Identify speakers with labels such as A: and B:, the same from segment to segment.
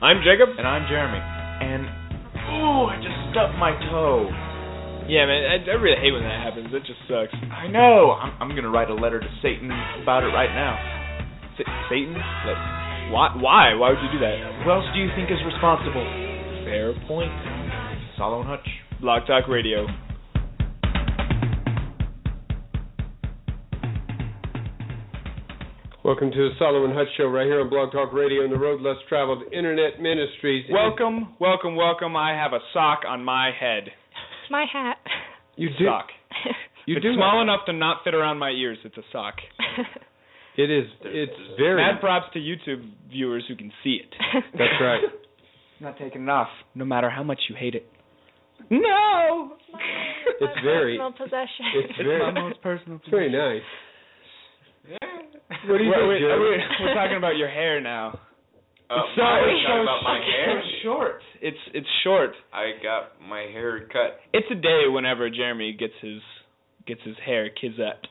A: I'm Jacob.
B: And I'm Jeremy. And ooh, I just stubbed my toe.
A: Yeah, man, I, I really hate when that happens. It just sucks.
B: I know. I'm, I'm gonna write a letter to Satan about it right now.
A: Sa- Satan? Like, why? Why? Why would you do that?
B: Who else do you think is responsible?
A: Fair point.
B: Salo and Hutch.
A: Blog Talk Radio.
C: Welcome to the Salo and Hutch Show right here on Blog Talk Radio and the Road Less Traveled Internet Ministries.
A: Welcome, welcome, welcome. I have a sock on my head.
D: It's my hat.
C: You do.
A: Sock.
C: You
A: it's
C: do.
A: small enough to not fit around my ears. It's a sock.
C: It is. It's very.
A: Mad props to YouTube viewers who can see it.
C: That's right.
A: Not taking it off, no matter how much you hate it. No.
C: It's very-
D: personal possession.
C: It's very.
A: my most personal.
C: It's very nice.
A: What
C: do you
A: we're,
C: think,
A: we're, we're, we're talking about your hair now.
E: Uh,
A: it's so,
E: I was
A: it's
E: talking
A: so
E: about my hair.
A: so short. It's it's short.
E: I got my hair cut.
A: It's a day whenever Jeremy gets his gets his hair kizet.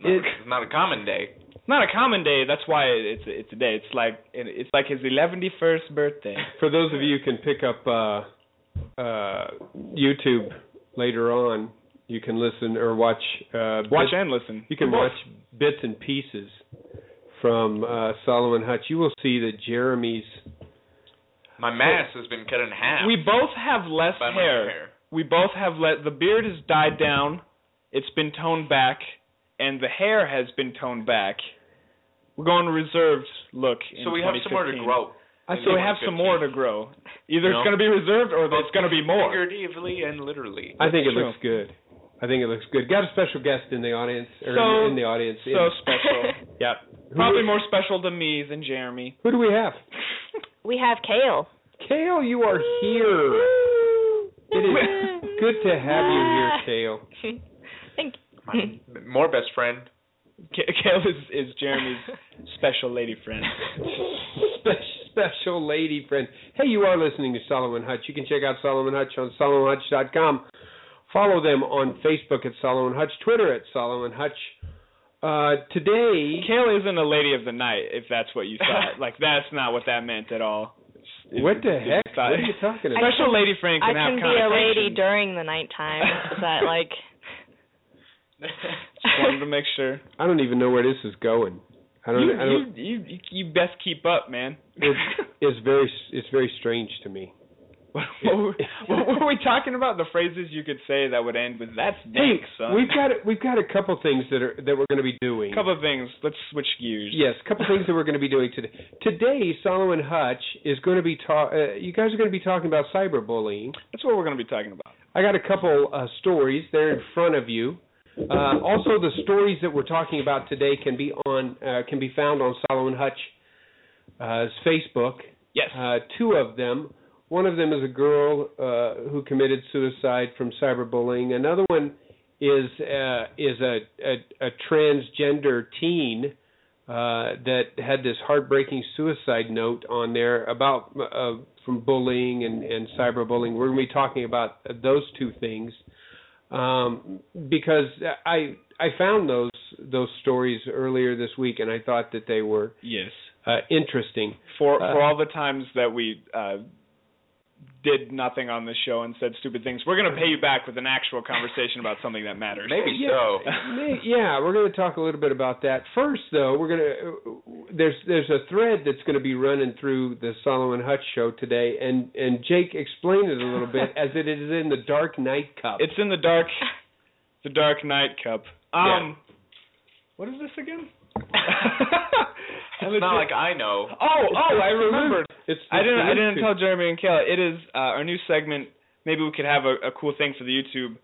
E: It's not a common day.
A: Not a common day. That's why it's it's a day. It's like it's like his 111st birthday.
C: For those of you who can pick up uh, uh, YouTube later on, you can listen or watch. Uh,
A: Watch
C: bits-
A: and listen.
C: You can watch bits and pieces from uh, Salo and Hutch. You will see that Jeremy's.
E: My mass has been cut in half.
A: We both have less hair.
E: hair.
A: We both have let the beard has died down. It's been toned back, and the hair has been toned back. We're going to reserved look. In
E: So we have some more to grow.
C: I
A: So we have some more to grow. Either
E: No.
A: it's going to be reserved or it's going to be more.
E: Figuratively and literally.
C: I think it
A: True.
C: looks good. I think it looks good. Got a special guest in the audience, or
A: So-
C: in the audience.
A: So
C: In-
A: special.
C: yep.
A: Probably more special to me than Jeremy.
C: Who do we have?
D: we have Kale.
C: Kale, you are here. It is good to have you here, Kale.
D: Thank
E: My more best friend.
A: Ka- Kale is, is Jeremy's special lady friend.
C: Spe- special lady friend. Hey, you are listening to Salo and Hutch. You can check out Salo and Hutch on SaloandHutch.com. Follow them on Facebook at Salo and Hutch, Twitter at Salo and Hutch. Uh, today,
A: Kale isn't a lady of the night, if that's what you thought. like that's not what that meant at all. It's-
C: what the
A: it's-
C: heck? What are you talking about?
A: Special lady friend
D: I
A: can have
D: can be a lady during the nighttime. Is that like
A: Just wanted to make sure.
C: I don't even know where this is going. I don't.
A: You,
C: I don't
A: you, you, you best keep up, man.
C: it's, it's very it's very strange to me.
A: What, were- what were we talking about? The phrases you could say that would end with "That's dank, son."
C: we've got we've got a couple things that are that we're going to be doing.
A: couple of things. Let's switch gears.
C: Yes, a couple things that we're going to be doing today. Today, Salo and Hutch is going to be ta- uh, you guys are going to be talking about cyberbullying.
A: That's what we're going to be talking about.
C: I got a couple uh, stories there in front of you. Uh, also, the stories that we're talking about today can be on uh, can be found on Salo and Hutch's Facebook.
A: Yes.
C: Uh, two of them. One of them is a girl uh, who committed suicide from cyberbullying. Another one is uh, is a, a, a transgender teen uh, that had this heartbreaking suicide note on there about uh, from bullying and, and cyberbullying. We're going to be talking about those two things um, because I I found those those stories earlier this week and I thought that they were
A: Yes.
C: uh, interesting.
A: For
C: Uh,
A: for all the times that we uh, did nothing on this show and said stupid things, we're going to pay you back with an actual conversation about something that matters.
E: Maybe
C: Yeah.
E: so.
C: May- yeah, we're going to talk a little bit about that. First, though, we're going to there's there's a thread that's going to be running through the Salo and Hutch show today, and and Jake explained it a little bit as it is in the Dark Knight Cup.
A: It's in the dark, the Dark Knight Cup. Um,
E: Yeah.
A: what is this again?
E: It's not like I know.
A: Oh, oh, I remembered.
C: It's
A: I didn't. I didn't tell Jeremy and Kayla. It is uh, our new segment. Maybe we could have a, a cool thing for the YouTube.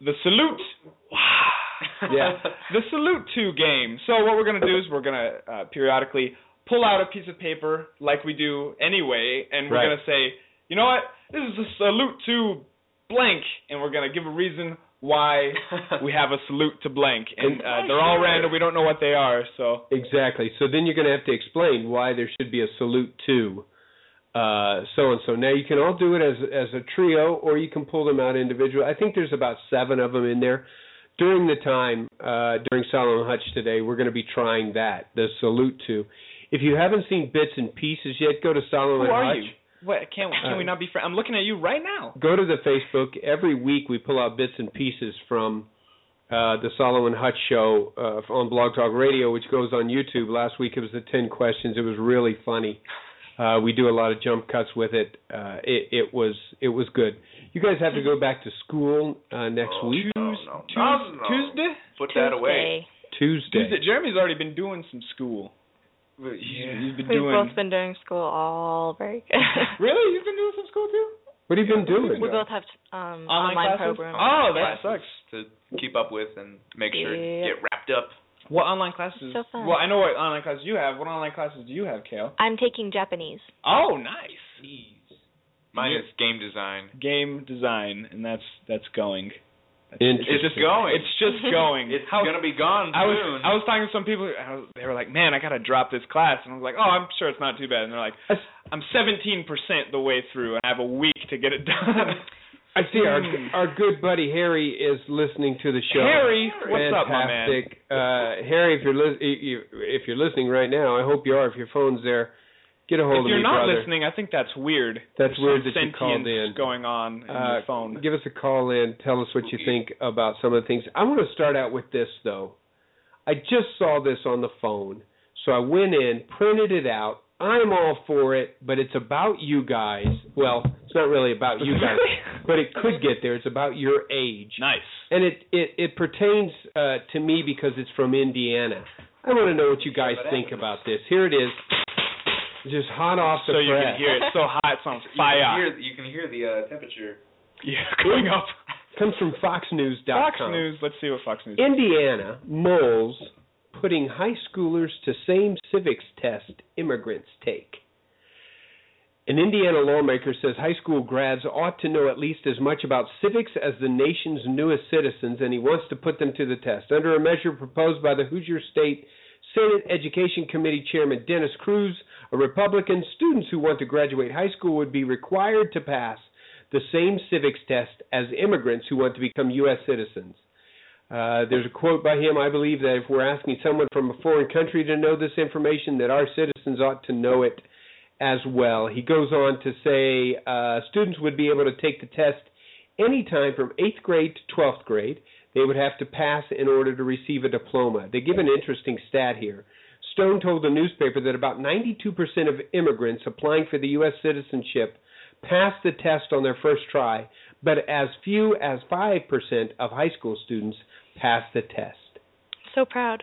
A: The salute.
C: Yeah.
A: the salute to game. So what we're gonna do is we're gonna uh, periodically pull out a piece of paper like we do anyway, and we're
C: Right.
A: gonna say, you know what, this is a salute to blank, and we're gonna give a reason why we have a salute to blank, and uh, they're all random. We don't know what they are, so
C: Exactly. So then you're going to have to explain why there should be a salute to uh, so and so. Now you can all do it as as a trio, or you can pull them out individually. I think there's about seven of them in there. During the time uh, during Salo and Hutch today, we're going to be trying that the salute to. If you haven't seen bits and pieces yet, go to Salo
A: and Who
C: Hutch.
A: you? What can can we
C: Uh,
A: not be friends? I'm looking at you right now.
C: Go to the Facebook. Every week we pull out bits and pieces from uh, the Salo and Hutch show uh, on Blog Talk Radio, which goes on YouTube. Last week it was the 10 questions. It was really funny. Uh, we do a lot of jump cuts with it. Uh, it. It was it was good. You guys have to go back to school uh, next
E: Oh,
C: week,
E: no, no,
A: Tues-
E: no, no.
A: Tuesday.
E: Put that away.
D: Tuesday.
C: Tuesday.
A: Tuesday. Jeremy's already been doing some school. He's,
E: Yeah.
A: he's been
D: We've
A: doing.
D: both been doing school all break.
A: Really, you've been doing some school too?
C: What have you been doing?
D: we both have um
A: Online,
D: online,
A: classes?
D: programs.
A: Oh, that
E: Classes
A: sucks.
E: to keep up with and make sure
D: Yeah.
E: get wrapped up.
A: What online classes?
D: So fun.
A: Well, I know what online classes you have. What online classes do you have, Kale?
D: I'm taking Japanese.
A: Oh, nice.
E: Mine
A: Yeah.
E: is game design.
A: Game design, and that's that's going. That's,
C: Interesting.
E: It's just going.
A: It's just going.
E: It's
A: How-
E: gonna be gone
A: I was
E: soon.
A: I was talking to some people. I was, they were like, "Man, I gotta drop this class," and I was like, "Oh, I'm sure it's not too bad." And they're like, "I'm 17 percent the way through, and I have a week to get it done."
C: I see our
A: Hmm.
C: our good buddy Harry is listening to the show.
A: Harry, what's up, my man?
C: Uh, Harry, if you're li- if you're listening right now, I hope you are. If your phone's there, get a hold
A: If
C: of
A: you're not
C: brother.
A: listening, I think that's weird.
C: That's
A: There's
C: weird that you called in.
A: going on in
C: Uh,
A: your phone.
C: Give us a call in. Tell us what you think about some of the things. I'm going to start out with this though. I just saw this on the phone, so I went in, printed it out. I'm all for it, but it's about you guys. Well, it's not really about you guys, but it could get there. It's about your age,
A: nice.
C: and it it, it pertains uh, to me because it's from Indiana. I want to know what you guys think about this. Here it is, just hot off the
A: So you can hear it so hot, it's on
E: You can
A: fire.
E: hear, you can hear the uh, temperature.
A: Yeah, going up.
C: Comes from FoxNews.com.
A: Fox News. Let's see what Fox News.
C: Indiana moles putting high schoolers to same civics test immigrants take. An Indiana lawmaker says high school grads ought to know at least as much about civics as the nation's newest citizens, and he wants to put them to the test. Under a measure proposed by the Hoosier State Senate Education Committee Chairman Dennis Kruse, a Republican, students who want to graduate high school would be required to pass the same civics test as immigrants who want to become U.S. citizens. Uh, there's a quote by him. I believe that if we're asking someone from a foreign country to know this information, that our citizens ought to know it as well. He goes on to say uh, students would be able to take the test anytime from 8th grade to 12th grade. They would have to pass in order to receive a diploma. They give an interesting stat here. Stone told the newspaper that about 92% of immigrants applying for the U.S. citizenship pass the test on their first try, but as few as 5% of high school students pass the test.
D: So proud.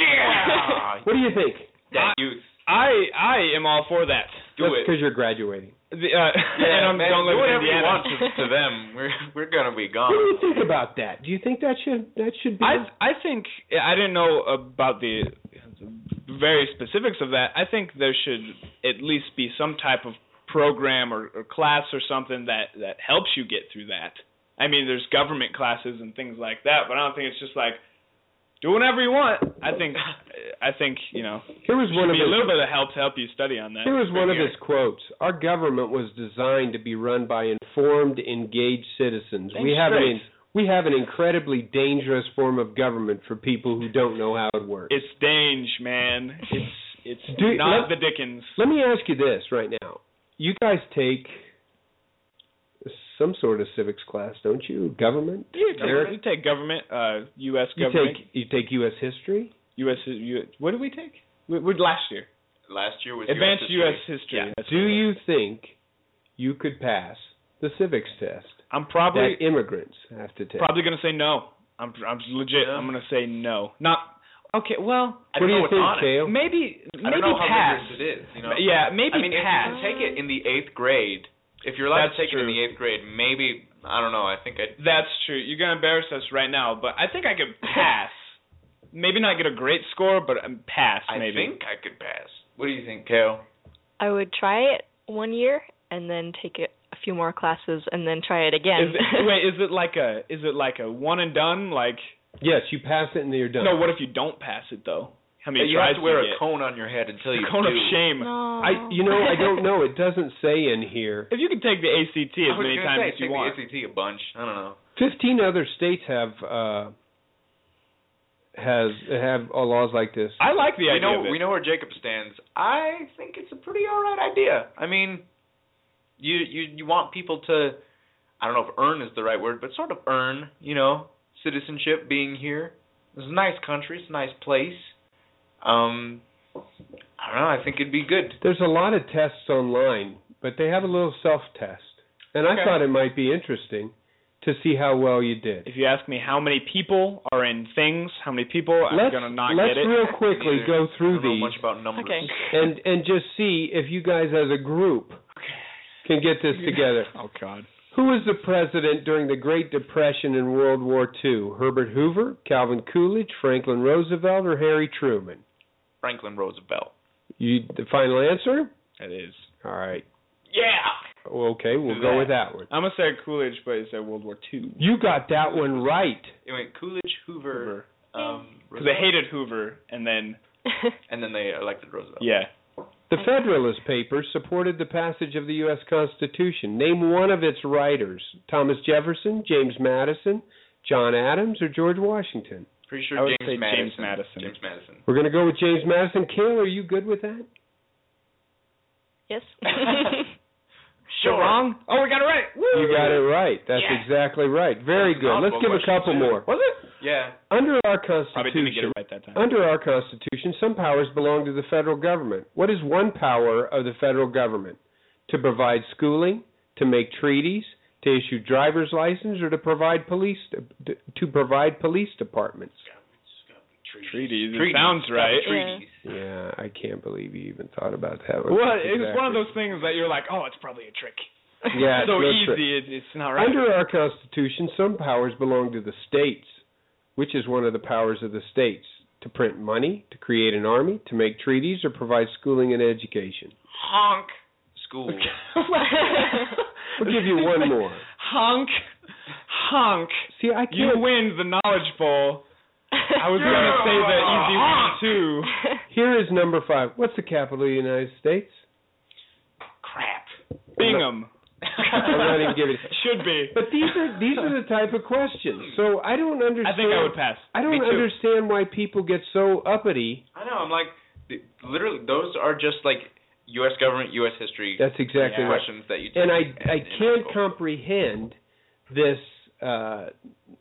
E: Yeah.
C: What do you think?
E: that youth.
A: I I am all for that.
E: Do
C: That's
E: it.
C: because you're graduating.
A: The, uh,
E: Yeah,
A: and I'm,
E: man,
A: don't live
E: do
A: in
E: whatever you
A: Indiana.
E: want to, to them. We're we're gonna be gone.
C: What do you think about that? Do you think that should that should be?
A: I I think I didn't know about the very specifics of that. I think there should at least be some type of program or, or class or something that that helps you get through that. I mean, there's government classes and things like that, but I don't think it's just like do whatever you want. I think I think you know
C: Here was one of
A: be a
C: his,
A: little bit of help to help you study on that.
C: Here was one of his quotes. Our government was designed to be run by informed, engaged citizens. we have an we have an incredibly dangerous form of government for people who don't know how it works.
A: It's dange, man. It's it's
C: Do-
A: not
C: let-
A: the Dickens.
C: Let me ask you this right now. You guys take some sort of civics class, don't you? Government?
A: You take, you take government, uh, U.S.
C: You
A: government,
C: take you take U.S. history.
A: U.S. U, what did we take? We, we last year.
E: Last year was
A: Advanced
E: U.S.
A: U.S.
E: history.
A: history.
E: Yeah.
C: Do
A: what it was.
C: you think you could pass the civics test
A: I'm probably
C: that immigrants have to take?
A: probably gonna say no. I'm I'm legit.
E: Yeah.
A: I'm gonna say no. Not okay. Well,
E: I
C: what
E: don't
C: do
E: know
C: you
E: what's
C: think,
E: on it.
C: Kale?
A: maybe
E: I
A: maybe
E: don't know how
A: pass.
E: rigorous it is. You know.
A: Yeah, maybe
E: I mean, if
A: pass.
E: you take it in the eighth grade, if you're allowed
A: That's
E: to take it in the eighth grade, maybe I don't know. I think I.
A: That's true. You're gonna embarrass us right now, but I think I could pass. maybe not get a great score, but um, pass. Maybe.
E: I think I could pass. What do you think, Kale?
D: I would try it one year and then take it a few more classes and then try it again.
A: Is it, wait, is it like a is it like a one and done? Like
C: Yes, you pass it and then you're done.
A: no. What if you don't pass it though? How many
E: you
A: tries
E: have to wear
A: do
E: a
A: get?
E: cone on your head until you
A: a cone
E: do.
A: of shame.
D: no.
C: I you know I don't know. It doesn't say in here.
A: If you can take the ACT as many
E: gonna
A: times
E: say,
A: as you
E: take
A: want.
E: the ACT a bunch. I don't know.
C: Fifteen other states have uh has have uh, laws like this.
A: I like the
E: we
A: idea
E: know
A: of it.
E: we know where Jacob stands. I think it's a pretty all right idea. I mean, you you you want people to I don't know if earn is the right word, but sort of earn, you know, citizenship being here. It's a nice country, it's a nice place. Um I don't know, I think it'd be good.
C: There's a lot of tests online, but they have a little self test. And I thought it might be interesting to see how well you did.
A: If you ask me how many people are in things, how many people, I'm gonna not
C: let's
A: get it.
C: real quickly
E: Neither.
C: go
E: I
C: through
E: don't know
C: these
E: much about numbers.
D: Okay.
C: and and just see if you guys as a group can get this together.
A: Oh God.
C: Who was the president during the Great Depression and World War II? Herbert Hoover, Calvin Coolidge, Franklin Roosevelt, or Harry Truman?
E: Franklin Roosevelt.
C: You the final answer?
A: It is.
C: All right.
E: Yeah.
C: Okay, we'll go with that one.
A: I'm gonna say Coolidge, but it's at World War Two.
C: You got that one right.
E: It went Coolidge, Hoover, um
A: Because they hated Hoover, and then
E: and then they elected Roosevelt.
A: yeah,
C: The Federalist Papers supported the passage of the U.S. Constitution. Name one of its writers: Thomas Jefferson, James Madison, John Adams, or George Washington.
E: Pretty sure
A: I would
E: James
A: say
E: Madison.
A: James Madison.
E: James Madison.
C: We're going to go with James Madison. Kale, are you good with that?
D: yes.
A: You're wrong. Oh, we got it right. Woo!
C: You got it right. That's
E: Yeah.
C: exactly right. Very
E: That's
C: good. Let's give a couple
E: said.
C: more.
A: Was it?
E: Yeah.
C: Under our
A: Probably get
C: Constitution,
A: it right that time.
C: under our Constitution, some powers belong to the federal government. What is one power of the federal government? To provide schooling, to make treaties, to issue driver's license, or to provide police to provide police departments?
A: Treaties. It
E: Treaties.
A: sounds right.
E: Treaties.
C: Yeah, I can't believe you even thought about that one.
A: Well, it's one of those things that you're like, oh, it's probably a trick.
C: Yeah, it's
A: so
C: no
A: easy,
C: trick.
A: it, it's not right.
C: Under our Constitution, some powers belong to the states. Which is one of the powers of the states? To print money, to create an army, to make treaties, or provide schooling and education?
E: Honk. School.
C: We'll give you one more.
A: Honk, honk.
C: See, I can't.
A: You win the knowledge bowl. I was gonna say the easy one too.
C: Here is number five. What's the capital of the United States?
E: Crap.
A: Bingham.
C: I'm not even giving.
A: Should be.
C: But these are these are the type of questions. So I don't understand.
A: I think I would pass.
C: I don't understand why people get so uppity.
E: I know. I'm like, literally, those are just like U.S. government, U.S. history
C: That's exactly
A: Yeah.
C: right.
E: questions that you.
C: And I
E: take
C: I
E: in- in high
C: can't comprehend this uh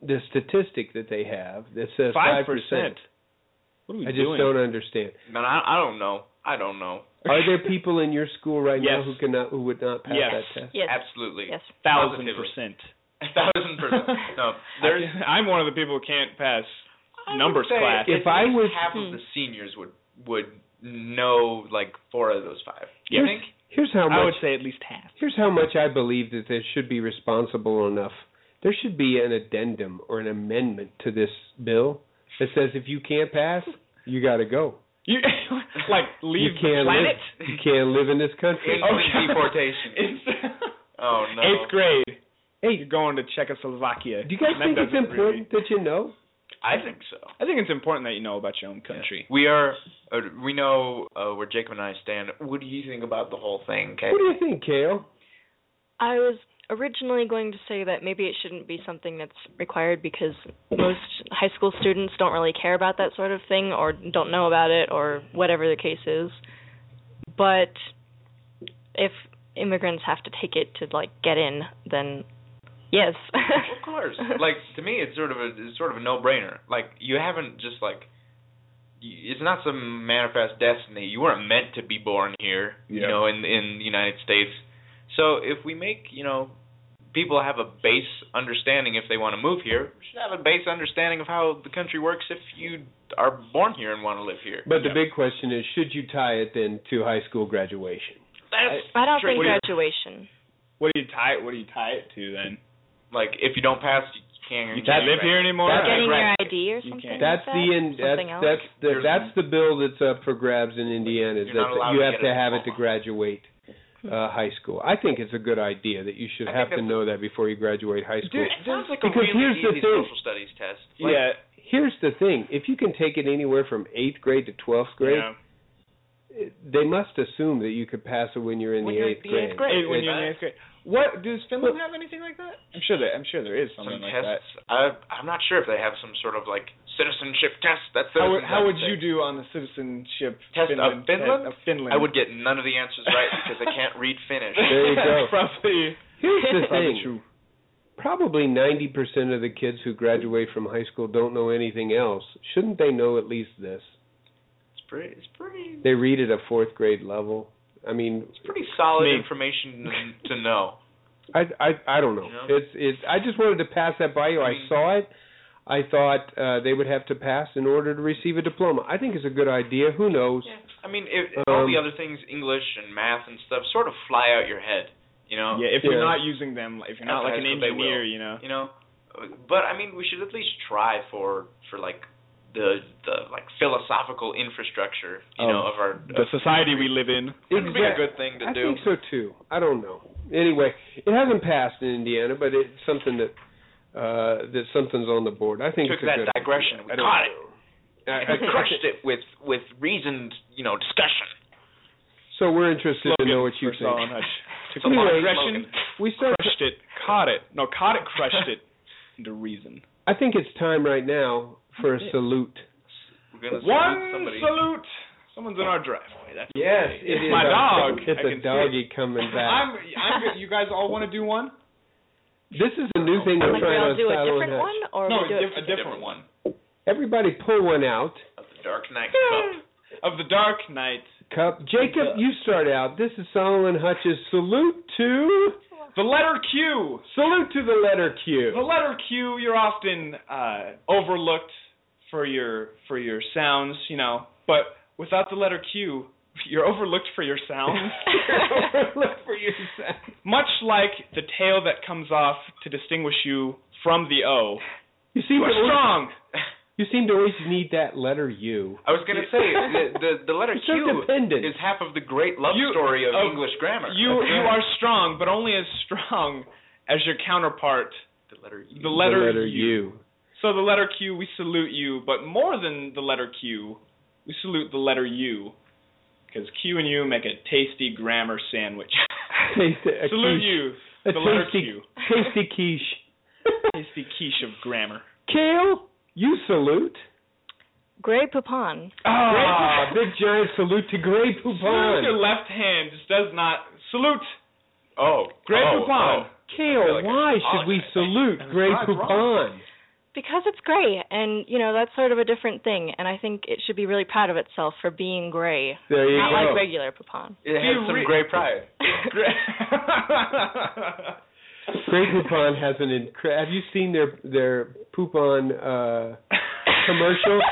C: the statistic that they have that says
A: Five
C: five percent.
A: What are we
C: I just don't understand.
E: Man, I, I don't know. I don't know.
C: Are there people in your school right now
A: Yes.
C: who cannot who would not pass
A: Yes.
C: that test?
D: yes.
E: Absolutely.
D: Yes.
A: Thousand percent.
E: Thousand percent. No, there's.
A: I, am one of the people who can't pass
E: I would
A: numbers
E: say
A: class.
C: If I
E: least
C: was-
E: half
D: Hmm.
E: of the seniors would would know like four of those five. You
C: Here's,
E: think?
C: here's how
A: I
C: much
A: would say at least half.
C: here's how much I believe that they should be responsible enough. There should be an addendum or an amendment to this bill that says if you can't pass, you got to go.
A: You like leave
C: you can't
A: the planet?
C: live. You can't live in this country.
E: Instant
A: Okay.
E: deportation.
A: It's
E: Oh no.
A: eighth grade.
C: Hey,
A: You're going to Czechoslovakia.
C: do you guys
A: That
C: think it's
A: doesn't
C: important that you know?
E: I think so.
A: I think it's important that you know about your own country.
E: We are. Uh, we know uh, where Jacob and I stand. What do you think about the whole thing? Okay.
C: What do you think, Kale?
D: I was originally going to say that maybe it shouldn't be something that's required because most high school students don't really care about that sort of thing or don't know about it or whatever the case is. But if immigrants have to take it to like get in, then yes.
E: of course. Like to me, it's sort of a it's sort of a no-brainer. Like you haven't just like. It's not some manifest destiny. You weren't meant to be born here, you know, in in the United States. So if we make, you know, people have a base understanding if they want to move here, we should have a base understanding of how the country works if you are born here and want to live here.
C: But the big question is, should you tie it then to high school graduation?
E: That's
D: I don't
E: tricky.
D: think graduation.
A: What do you tie it? What do you tie it to then?
E: like if you don't pass, you can't.
A: You can't live here anymore.
C: That's-
D: Getting your. ID or something.
C: That's
D: like
C: the
D: that?
C: in, that's
D: Something else?
C: that's the that's the bill that's up for grabs in Indiana. Is
E: You're
C: that you
E: to
C: have to have it to graduate uh, high school. I think it's a good idea that you should
E: I
C: have to know that before you graduate high school.
E: Dude, it sounds like
C: Because
E: a really
C: here's the
E: easy
C: thing.
E: social studies test. Like,
A: yeah.
C: Here's the thing: if you can take it anywhere from eighth grade to twelfth grade,
A: yeah.
C: they must assume that you could pass it when you're in
E: When
C: the
E: you're
C: eighth
E: in the
C: grade.
E: eighth grade.
A: Eight when
C: It-
A: you're in eighth grade. What does Finland have anything like that? I'm sure that I'm sure there is
E: some
A: like
E: tests. I I'm not sure if they have some sort of like citizenship test. That's
A: How would, how would you do on the citizenship
E: Test of
A: Finland,
E: Finland?
A: Of Finland.
E: I would get none of the answers right because I can't read Finnish.
C: There you go.
A: Probably.
C: Here's the
A: Probably
C: thing.
A: true.
C: Probably 90% of the kids who graduate from high school don't know anything else. Shouldn't they know at least this?
E: It's pretty. It's pretty.
C: They read at a fourth grade level. I mean,
E: It's pretty solid
A: Me.
E: information to know.
C: I I I don't know.
E: You know?
C: It's it's. I just wanted to pass that by you. I
E: mean-
C: saw it. I thought uh, they would have to pass in order to receive a diploma. I think it's a good idea. Who knows?
E: Yeah. I mean, if, all the
C: Um,
E: other things, English and math and stuff, sort of fly out your head. You know.
A: Yeah, if you're not using them, if you're not like an
E: That's what they
A: engineer, you know.
E: You know. But I mean, we should at least try for for like the the like philosophical infrastructure, you know, of our
A: The
E: of
A: society we live in.
E: It would be a good thing to
C: I
E: do.
C: I think so too. I don't know. Anyway, it hasn't passed in Indiana, but it's something that uh, that something's on the board. I think
E: Took
C: it's a
E: that
C: good
E: digression.
C: idea.
E: We
C: I don't
E: caught it.
C: I- I-
E: crushed it with with reasoned, you know, discussion.
C: So we're interested to know what you
A: for Salo
C: and
A: think. Took
E: Anyway,
A: the aggression,
C: We start.
A: crushed it, caught it. No, caught it, crushed it into reason.
C: I think it's time right now for a salute.
E: We're gonna salute
A: One
E: somebody.
A: salute. Someone's in our driveway. That's
C: Yes,
A: okay.
C: it
A: it's
C: is
A: my
C: a-
A: dog.
C: It's
A: I
C: a
A: can
C: doggy coming back.
A: I'm, I'm good. You guys all want to do one?
C: This is a new thing we're
D: like
C: trying to
D: do a different one, or
A: no,
D: we do
A: a, diff- a different one.
C: Everybody pull one out.
E: Of the Dark Knight Cup.
A: Of the Dark Knight.
C: Cup. Jacob, you start out. This is Salo and Hutch's salute to
A: The letter Q.
C: salute to the letter Q.
A: The letter Q, you're often uh, overlooked for your for your sounds, you know, but without the letter Q, you're overlooked for your sounds.
C: Look for your sound.
A: Much like the tail that comes off to distinguish you from the O.
C: You seem
A: You
C: to
A: are strong.
C: You seem to always need that letter U.
E: I was gonna say the the, the letter
C: You're
E: Q
C: dependent.
E: is half of the great love
A: You-
E: story of
A: of-
E: English grammar.
A: You you are strong, but only as strong as your counterpart,
E: the letter U.
A: the letter,
C: the letter
A: U.
C: U.
A: So the letter Q, we salute you, but more than the letter Q, we salute the letter U, because Q and U make a tasty grammar sandwich. Salute
C: quiche.
A: you,
C: A
A: the letter
C: tasty,
A: Q,
C: tasty quiche.
A: tasty quiche of grammar.
C: Kale, you salute.
D: Grey Poupon.
C: Ah, big giant salute to Grey
A: Salute your left hand just does not salute.
E: Oh,
A: Grey
E: oh,
A: Poupon.
E: oh.
C: Kale,
E: like
C: why should we salute
A: And
C: Grey
A: what's wrong?
C: Poupon?
D: Because it's gray, and you know that's sort of a different thing, and I think it should be really proud of itself for being gray,
C: There you
D: not
C: go.
D: like regular Poupon.
E: It has some
A: re-
E: great pride.
C: Grey Poupon has an incre- Have you seen their their Poupon uh, commercial?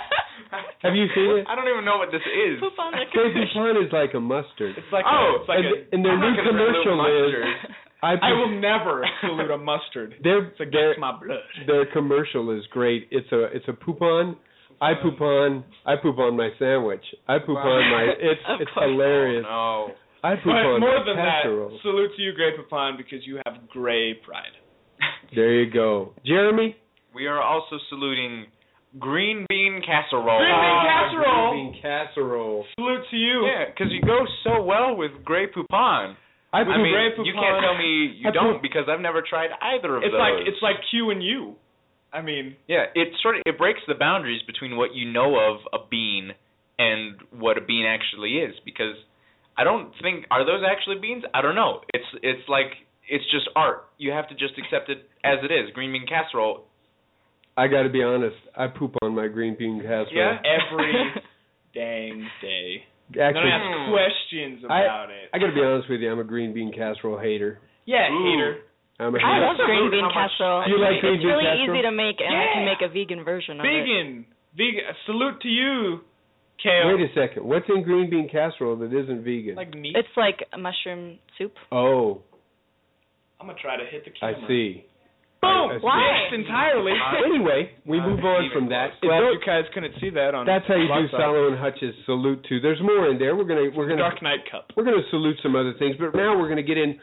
C: Have you seen it?
E: I don't even know what this is.
D: Poupon the
C: Grey Poupon is like a mustard.
A: It's like
E: Oh,
A: a, it's like
C: and,
A: a,
C: and their
E: I'm
C: new commercial is
E: mustard.
C: I,
A: I will never salute a mustard.
C: their
A: It's against
C: their,
A: my blood.
C: their commercial is great. It's a it's a Poupon. I poop on I poop on my sandwich. I poop on my it's it's hilarious.
E: Oh,
C: I poop
A: But
C: on
A: more
C: my
A: than that, salute to you, Grey Poupon, because you have gray pride.
C: There you go. Jeremy?
E: we are also saluting green bean casserole.
A: Green bean
C: Ah,
A: casserole.
C: green bean casserole.
A: Salute to you.
E: Yeah, because you go so well with Grey Poupon.
C: I
E: I mean,
A: Grey
E: you can't tell me you
C: I
E: don't
C: poop-
E: because I've never tried either of
A: It's
E: those.
A: like it's like Q and U. I mean,
E: yeah, it sort of it breaks the boundaries between what you know of a bean and what a bean actually is because I don't think are those actually beans? I don't know. It's it's like it's just art. You have to just accept it as it is. Green bean casserole.
C: I got to be honest. I poop on my green bean casserole.
E: Yeah.
A: every dang day. Don't
C: Actually,
A: ask
E: Hmm.
A: questions
C: I-
A: about it.
C: I got to be honest with you. I'm a green bean casserole hater.
A: yeah,
E: Ooh.
A: hater.
C: I'm a hater.
D: I love green bean casserole.
C: You like green
D: it's
C: bean
D: really
C: casserole?
D: easy to make, and I can make a vegan version of it.
A: Vegan. Vegan. Salute to you, Kale.
C: Wait a second. What's in green bean casserole that isn't vegan?
A: like meat.
D: It's like a mushroom soup.
C: oh,
A: I'm gonna try to hit the camera.
C: I see.
A: Boom.
C: I.
D: Why?
A: Mixed entirely.
C: Anyway, we
E: Not
C: move on
E: even
C: from that.
A: Glad
C: It
A: you guys couldn't see that on.
C: that's how you do
A: Blog Talk.
C: Salo and Hutch's salute to. There's more in there. We're gonna we're gonna
A: Dark Knight Cup.
C: we're going to salute some other things, but now we're going to get in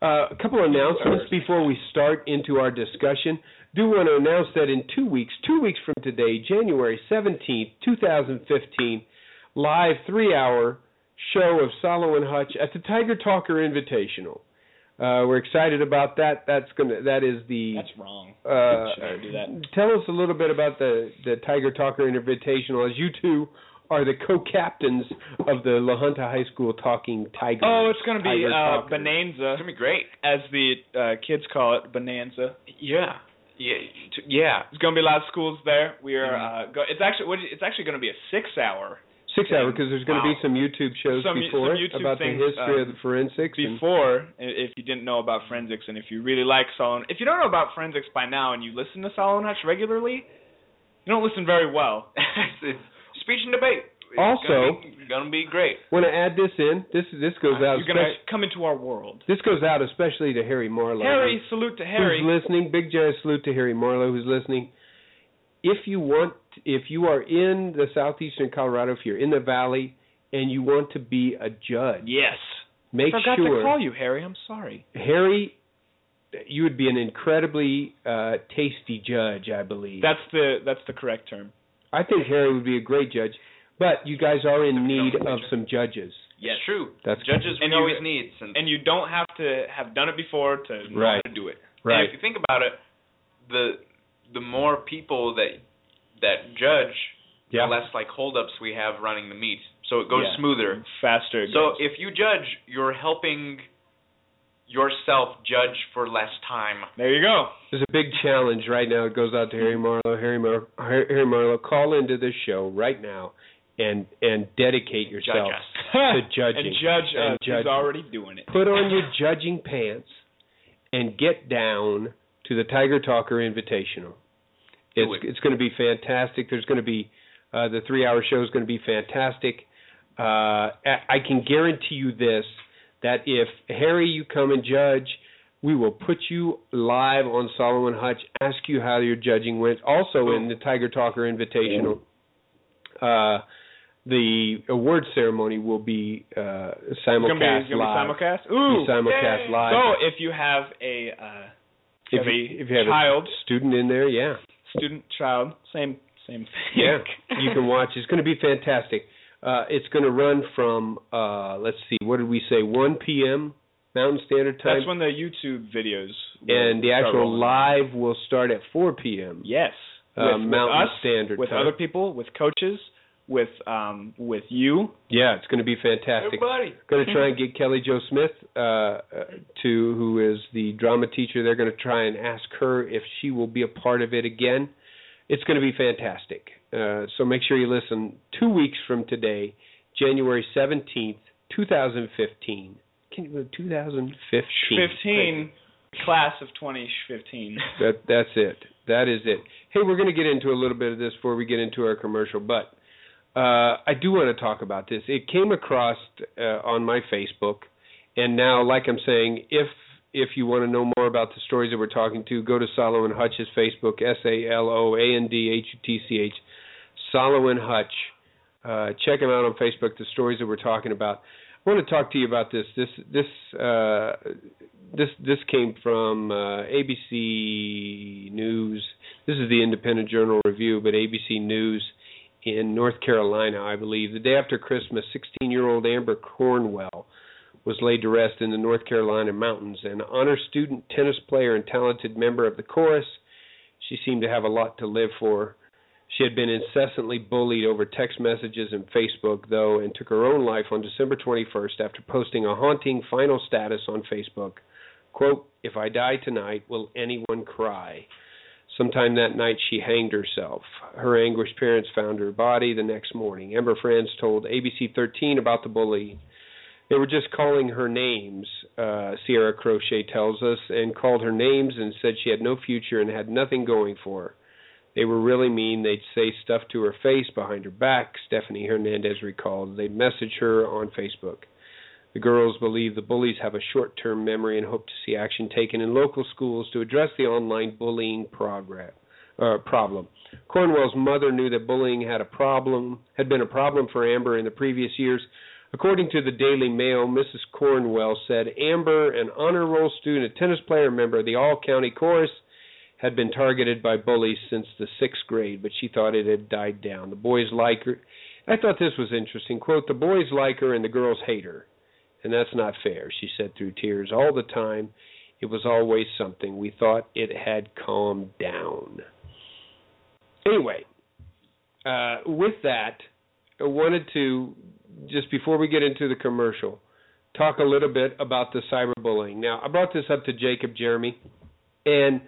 C: uh, a couple of announcements before we start into our discussion. Do want to announce that in two weeks, two weeks from today, January 17th, 2015, live three hour show of Solomon Hutch at the Tiger Talker Invitational. Uh, we're excited about that. That's gonna. That is the.
A: That's wrong.
C: Uh,
A: Should I do that?
C: Tell us a little bit about the the Tiger Talker Invitational, as you two are the co-captains of the La Junta High School Talking Tigers.
A: Oh, it's gonna be uh, Bonanza,
E: It's gonna be great.
A: as the uh, kids call it, Bonanza.
E: Yeah. Yeah. t- Yeah.
A: There's gonna be a lot of schools there. We are.
E: Mhm.
A: Uh, go, it's actually. It's actually gonna be a six-hour
C: Six hour because there's going to
E: Wow.
C: be some YouTube shows
A: Some-
C: before
A: some YouTube
C: about
A: things,
C: the history of
A: um,
C: the forensics.
A: before. If you didn't know about forensics, and if you really like Solomon, if you don't know about forensics by now, and you listen to Salo and Hutch regularly, you don't listen very well.
E: Speech and debate. It's
C: Also-
E: gonna be, gonna be great.
C: Want to add this in? This this goes out.
A: You're gonna come into our world.
C: this goes out especially to Harry Marlowe.
A: Harry, salute to Harry.
C: who's listening. Big giant salute to Harry Marlowe who's listening. If you want, if you are in the southeastern Colorado, if you're in the valley and you want to be a judge,
A: Yes.
C: make
A: Forgot
C: sure
A: to call you Harry. I'm sorry.
C: Harry, you would be an incredibly uh, tasty judge, I believe.
A: That's the that's the correct term.
C: I think Harry would be a great judge, but you guys are in need of some judges.
A: Yes.
E: It's true.
C: That's
E: Judges we
A: And you-
E: always need. Since
A: And you don't have to have done it before to know
C: Right.
A: how to do it.
E: And if you think about it, the the more people that that judge,
C: Yeah.
E: the less like holdups we have running the meet. So it goes
A: Yeah.
E: smoother.
A: Faster.
E: So
A: goes.
E: if you judge, you're helping yourself judge for less time.
A: there you go.
C: There's a big challenge right now. It goes out to Harry Marlowe. Harry, Mar- Harry Marlowe, call into this show right now and and dedicate yourself
E: Judge us.
C: to judging.
A: and judge
C: And
A: us.
C: judge-
A: He's already doing it.
C: Put on your judging pants and get down to the Tiger Talker Invitational. It's
E: it.
C: it's going to be fantastic. There's going to be uh, the three hour show is going to be fantastic. Uh, I can guarantee you this: that if Harry, you come and judge, we will put you live on Salo and Hutch, ask you how your judging went. Also in the Tiger Talker Invitational, uh, the award ceremony will be uh,
A: be,
C: simulcast
A: gonna
C: live.
A: be simulcast.
C: Be
A: Ooh.
C: simulcast
E: Yay.
C: live.
A: So if you have a uh,
C: if,
A: a
C: if you have
A: child,
C: a student in there, yeah,
A: student, child, same same thing.
C: yeah, you can watch. It's going to be fantastic. Uh, it's going to run from uh, let's see, what did we say, 1 p.m. Mountain Standard Time,
A: That's when the YouTube videos will
C: and the actual live will start at 4 p.m.
A: Yes.
C: uh,
A: with, with
C: Mountain
A: us,
C: Standard
A: with
C: Time.
A: other people, with coaches, with um with you.
C: Yeah, it's going to be fantastic.
E: Everybody.
C: Going to try and get Kelly Joe Smith uh, to, who is the drama teacher. They're going to try and ask her if she will be a part of it again. It's going to be fantastic. Uh, so make sure you listen. Two weeks from today, January seventeenth, two thousand fifteen. Can you 2015?
A: Fifteen class of twenty fifteen.
C: That that's it. That is it. Hey, we're going to get into a little bit of this before we get into our commercial, but uh, I do want to talk about this. It came across uh, on my Facebook, and now, like I'm saying, if if you want to know more about the stories that we're talking to, go to Salo and Hutch's Facebook, S A L O A N D H U T C H, Salo and Hutch. Uh, check him out on Facebook. The stories that we're talking about. I want to talk to you about this. This this uh, this this came from uh, ABC News. This is the Independent Journal Review, but ABC News in North Carolina, I believe. The day after Christmas, 16-year-old Amber Cornwell was laid to rest in the North Carolina mountains. An honor student, tennis player, and talented member of the chorus, she seemed to have a lot to live for. She had been incessantly bullied over text messages and Facebook, though, and took her own life on December 21st after posting a haunting final status on Facebook. Quote, If I die tonight, will anyone cry? Sometime that night, she hanged herself. Her anguished parents found her body the next morning. Amber friends told ABC 13 about the bully. They were just calling her names, uh, Sierra Crochet tells us, and called her names and said she had no future and had nothing going for her. They were really mean. They'd say stuff to her face behind her back, Stephanie Hernandez recalled. They'd message her on Facebook. The girls believe the bullies have a short term memory and hope to see action taken in local schools to address the online bullying uh, problem. Cornwell's mother knew that bullying had a problem had been a problem for Amber in the previous years. According to the Daily Mail, Mrs. Cornwell said Amber, an honor roll student, a tennis player, member of the All County Chorus, had been targeted by bullies since the sixth grade, but she thought it had died down. The boys like her. I thought this was interesting. Quote, the boys like her and the girls hate her. And that's not fair. She said through tears all the time. It was always something. We thought it had calmed down. Anyway, uh, with that, I wanted to just before we get into the commercial, talk a little bit about the cyberbullying. Now, I brought this up to Jacob Jeremy, and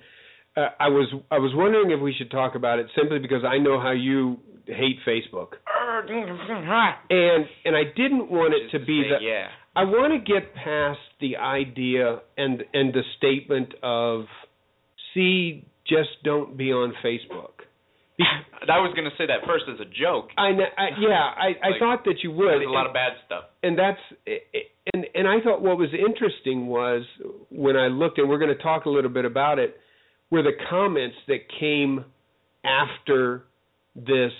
C: uh, I was I was wondering if we should talk about it simply because I know how you hate Facebook, and and I didn't want it to be that.
E: yeah.
C: I want to get past the idea and and the statement of, see, just don't be on Facebook.
E: I was gonna say that first as a joke.
C: I, I yeah, I, I
E: Like,
C: thought that you would.
E: There's a lot
C: and-
E: of bad stuff.
C: and that's and and I thought what was interesting was when I looked and we're going to talk a little bit about it were the comments that came after this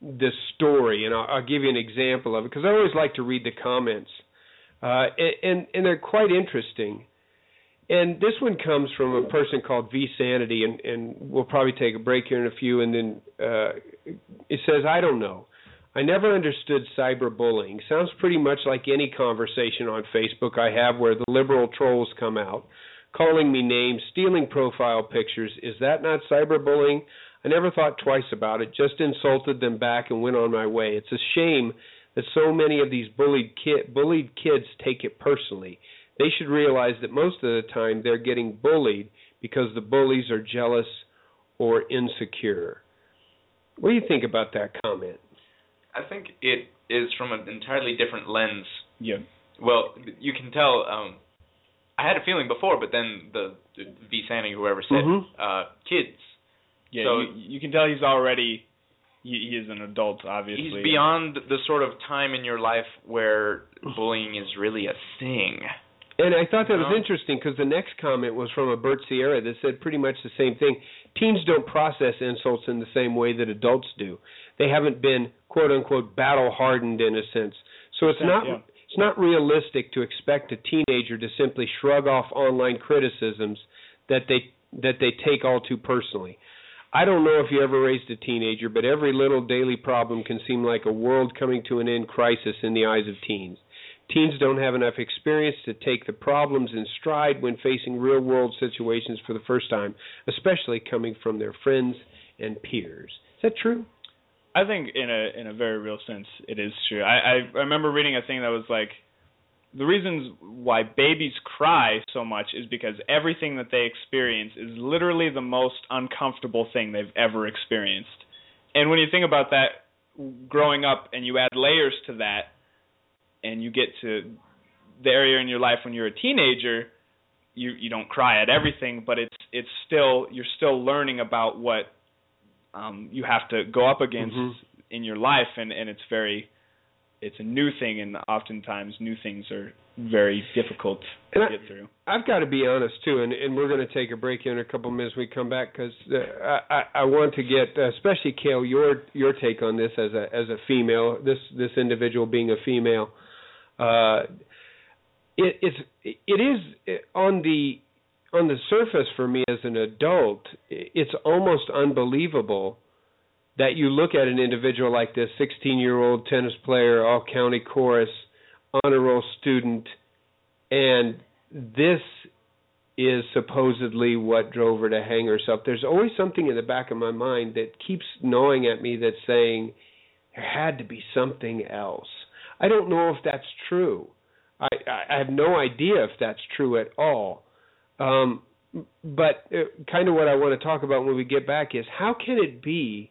C: this story and I'll, I'll give you an example of it because I always like to read the comments uh, and, and they're quite interesting and this one comes from a person called V Sanity and and we'll probably take a break here in a few and then uh, it says I don't know I never understood cyberbullying. Sounds pretty much like any conversation on Facebook I have where the liberal trolls come out, calling me names, stealing profile pictures. Is that not cyberbullying? I never thought twice about it, just insulted them back and went on my way. It's a shame that so many of these bullied kid, bullied kids take it personally. They should realize that most of the time they're getting bullied because the bullies are jealous or insecure. What do you think about that comment?
E: I think it is from an entirely different lens.
A: Yeah.
E: Well, you can tell. Um, I had a feeling before, but then the, the V Sandy, whoever said,
C: Mhm.
E: uh, kids.
A: Yeah,
E: So-
A: you, you can tell he's already he, he is an adult, obviously.
E: He's beyond the sort of time in your life where bullying is really a thing.
C: And I thought that was interesting because the next comment was from a Bert Sierra that said pretty much the same thing. Teens don't process insults in the same way that adults do. They haven't been quote unquote battle hardened in a sense. So it's
A: Yeah,
C: not
A: yeah.
C: it's not realistic to expect a teenager to simply shrug off online criticisms that they that they take all too personally. I don't know if you ever raised a teenager, but every little daily problem can seem like a world coming to an end crisis in the eyes of teens. Teens don't have enough experience to take the problems in stride when facing real world situations for the first time, especially coming from their friends and peers. Is that true?
A: I think in a in a very real sense it is true. I, I remember reading a thing that was like the reasons why babies cry so much is because everything that they experience is literally the most uncomfortable thing they've ever experienced. And when you think about that growing up and you add layers to that and you get to the area in your life when you're a teenager, you you don't cry at everything, but it's it's still you're still learning about what um you have to go up against
C: Mhm.
A: in your life and and it's very it's a new thing and oftentimes new things are very difficult to
C: And I-
A: get through.
C: I've got to be honest too, and, and we're going to take a break here in a couple of minutes. When we come back because uh, I, I want to get, especially Kale, your your take on this as a as a female. This this individual being a female, uh, it, it's it is on the on the surface for me as an adult. It's almost unbelievable that you look at an individual like this 16 year old tennis player, all county chorus, honor roll student, and this is supposedly what drove her to hang herself. There's always something in the back of my mind that keeps gnawing at me that's saying there had to be something else. I don't know if that's true. I, I have no idea if that's true at all. Um, but uh, kind of what I want to talk about when we get back is how can it be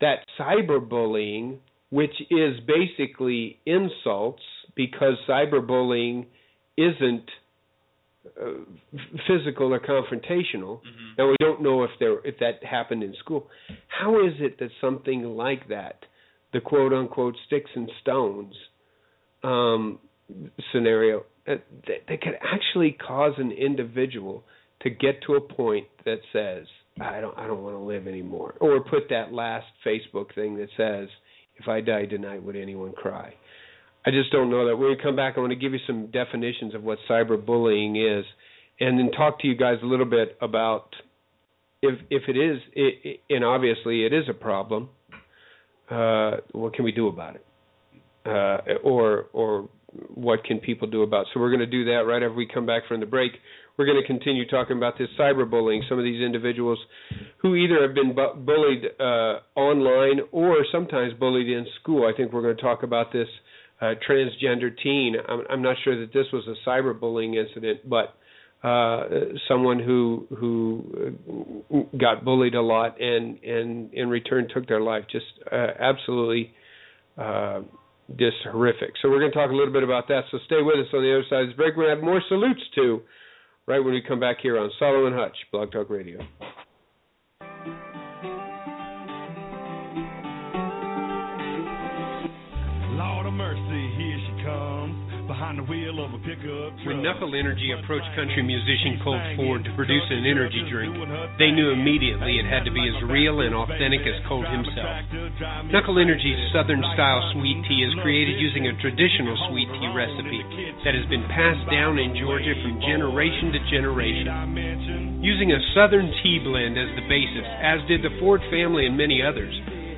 C: that cyberbullying, which is basically insults, because cyberbullying isn't uh, physical or confrontational.
E: Mhm.
C: Now we don't know if there if that happened in school. How is it that something like that, the quote unquote sticks and stones um, scenario, uh, that, that could actually cause an individual to get to a point that says, I don't I don't want to live anymore, or put that last Facebook thing that says, if I die tonight, would anyone cry? I just don't know that. When we come back, I want to give you some definitions of what cyberbullying is, and then talk to you guys a little bit about if if it is, it, and obviously it is a problem. Uh, what can we do about it? Uh, or or what can people do about. It? So we're going to do that right after we come back from the break. We're going to continue talking about this cyberbullying. Some of these individuals who either have been bu- bullied uh, online or sometimes bullied in school. I think we're going to talk about this uh, transgender teen. I'm, I'm not sure that this was a cyberbullying incident, but uh, someone who who uh, got bullied a lot and and in return took their life. Just uh, absolutely uh, just horrific. So we're going to talk a little bit about that. So stay with us on the other side of this break. To have more salutes too, right when we come back here on Salo and Hutch, Blog Talk Radio.
F: When Knuckle Energy approached country musician Colt Ford to produce an energy drink, they knew immediately it had to be as real and authentic as Colt himself. Knuckle Energy's Southern style sweet tea is created using a traditional sweet tea recipe that has been passed down in Georgia from generation to generation. Using a Southern tea blend as the basis, as did the Ford family and many others,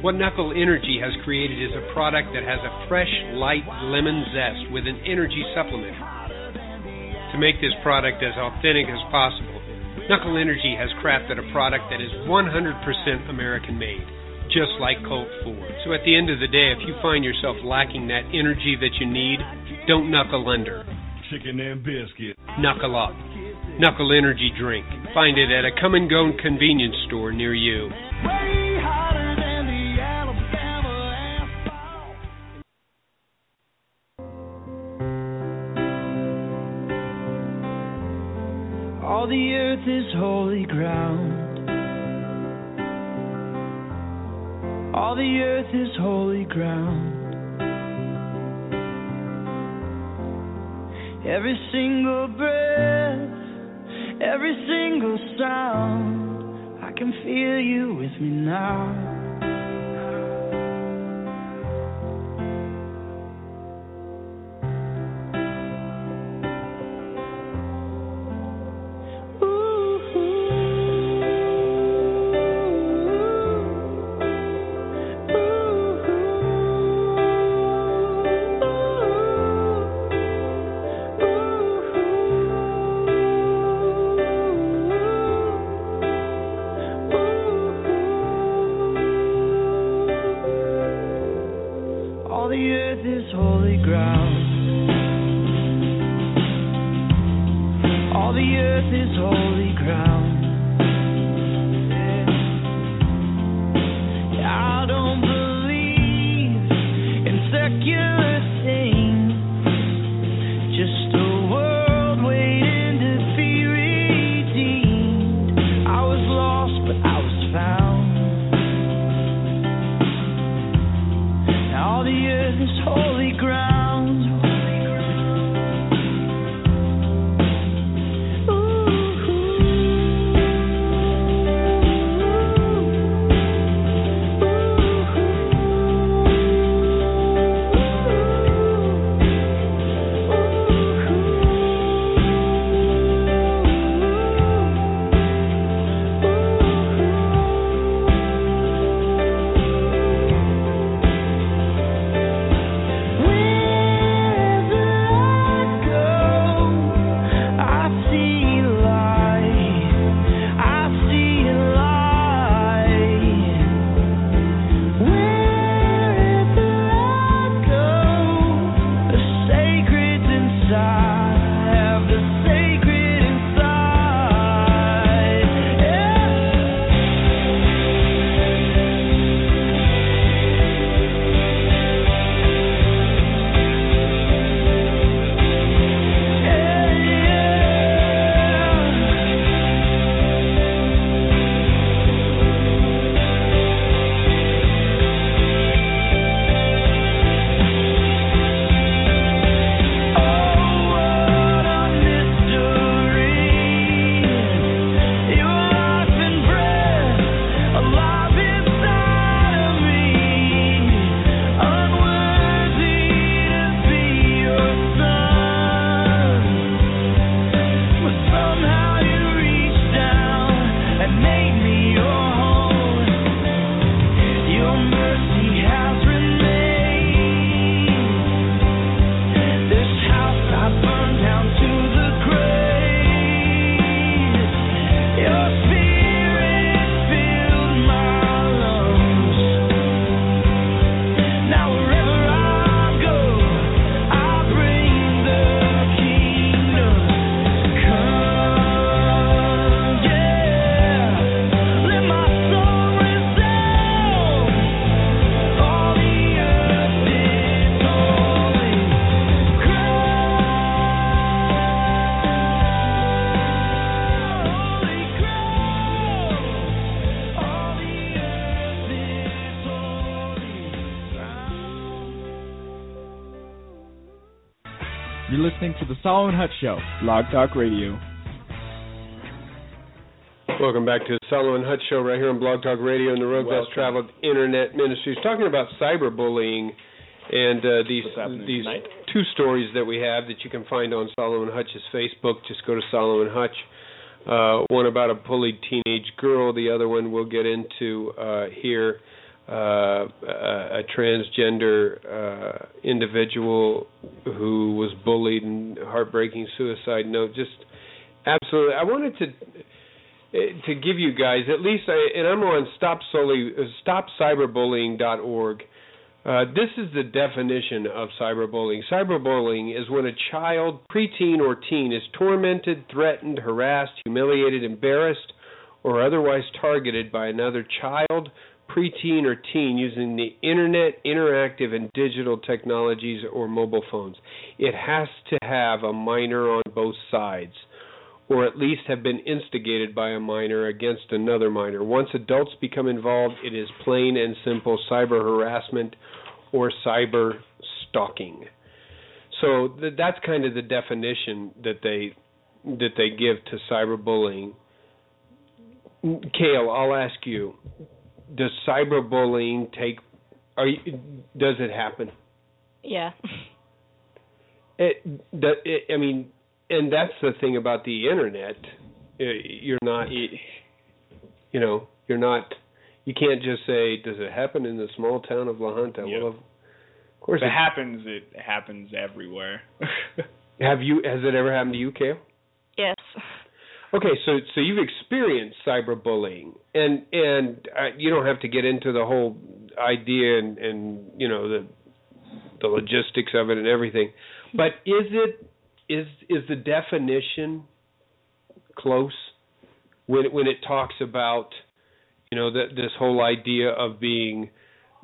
F: what Knuckle Energy has created is a product that has a fresh, light lemon zest with an energy supplement. To make this product as authentic as possible, Knuckle Energy has crafted a product that is 100% American made, just like Colt Ford. So at the end of the day, if you find yourself lacking that energy that you need, don't knuckle under.
G: Chicken and biscuit.
F: Knuckle up. Knuckle Energy Drink. Find it at a come and go convenience store near you.
H: All the earth is holy ground. All the earth is holy ground. Every single breath, every single sound, I can feel you with me now.
I: Salo and Hutch Show, Blog Talk Radio.
C: Welcome back to the Salo and Hutch Show right here on Blog Talk Radio and the Road Less Traveled Internet Ministries. Talking about cyberbullying and uh, these these tonight? two stories that we have that you can find on Salo and Hutch's Facebook. Just go to Salo and Hutch. Uh, one about a bullied teenage girl. The other one we'll get into uh, here. Uh, a, transgender uh, individual who was bullied and heartbreaking suicide note. Just absolutely, I wanted to to give you guys at least, I, and I'm on stop solely stopcyberbullying.org. Uh, this is the definition of cyberbullying. Cyberbullying is when a child, preteen, or teen is tormented, threatened, harassed, humiliated, embarrassed, or otherwise targeted by another child, preteen or teen using the internet, interactive, and digital technologies or mobile phones. It has to have a minor on both sides, or at least have been instigated by a minor against another minor. Once adults become involved, it is plain and simple cyber harassment or cyber stalking. So th- that's kind of the definition that they that they give to cyberbullying. Kale, I'll ask you does cyberbullying take? Are you, does it happen?
D: Yeah.
C: It, it, I mean, and that's the thing about the internet. Uh, you're not, you know, you're not. You can't just say, "Does it happen in the small town of La Junta?"
A: Yep.
C: Well, of course,
A: if it, it happens. It happens everywhere.
C: Have you? Has it ever happened to you, Kale? Okay, so so you've experienced cyberbullying, and and uh, you don't have to get into the whole idea and and you know the the logistics of it and everything, but is it is is the definition close when when it talks about you know this whole idea of being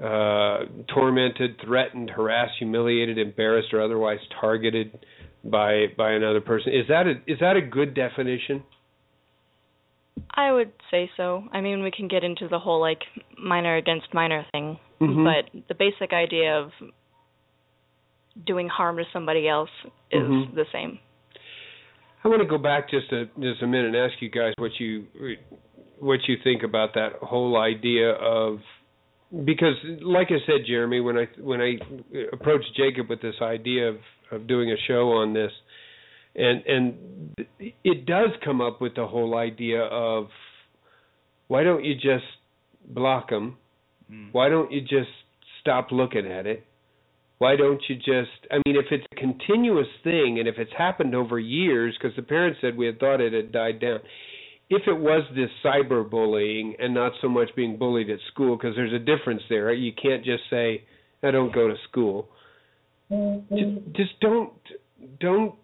C: uh, tormented, threatened, harassed, humiliated, embarrassed, or otherwise targeted by by another person. Is that a is that a good definition?
D: I would say so. I mean, we can get into the whole like minor against minor thing,
C: mm-hmm.
D: but the basic idea of doing harm to somebody else is
C: mm-hmm.
D: the same.
C: I want to go back just a just a minute and ask you guys what you what you think about that whole idea of because like I said Jeremy when I when I approached Jacob with this idea of of doing a show on this and and it does come up with the whole idea of why don't you just block them?
A: Mm.
C: Why don't you just stop looking at it? Why don't you just? I mean, if it's a continuous thing and if it's happened over years, because the parents said we had thought it had died down. If it was this cyberbullying and not so much being bullied at school, because there's a difference there. You can't just say, "I don't go to school." Just, just don't don't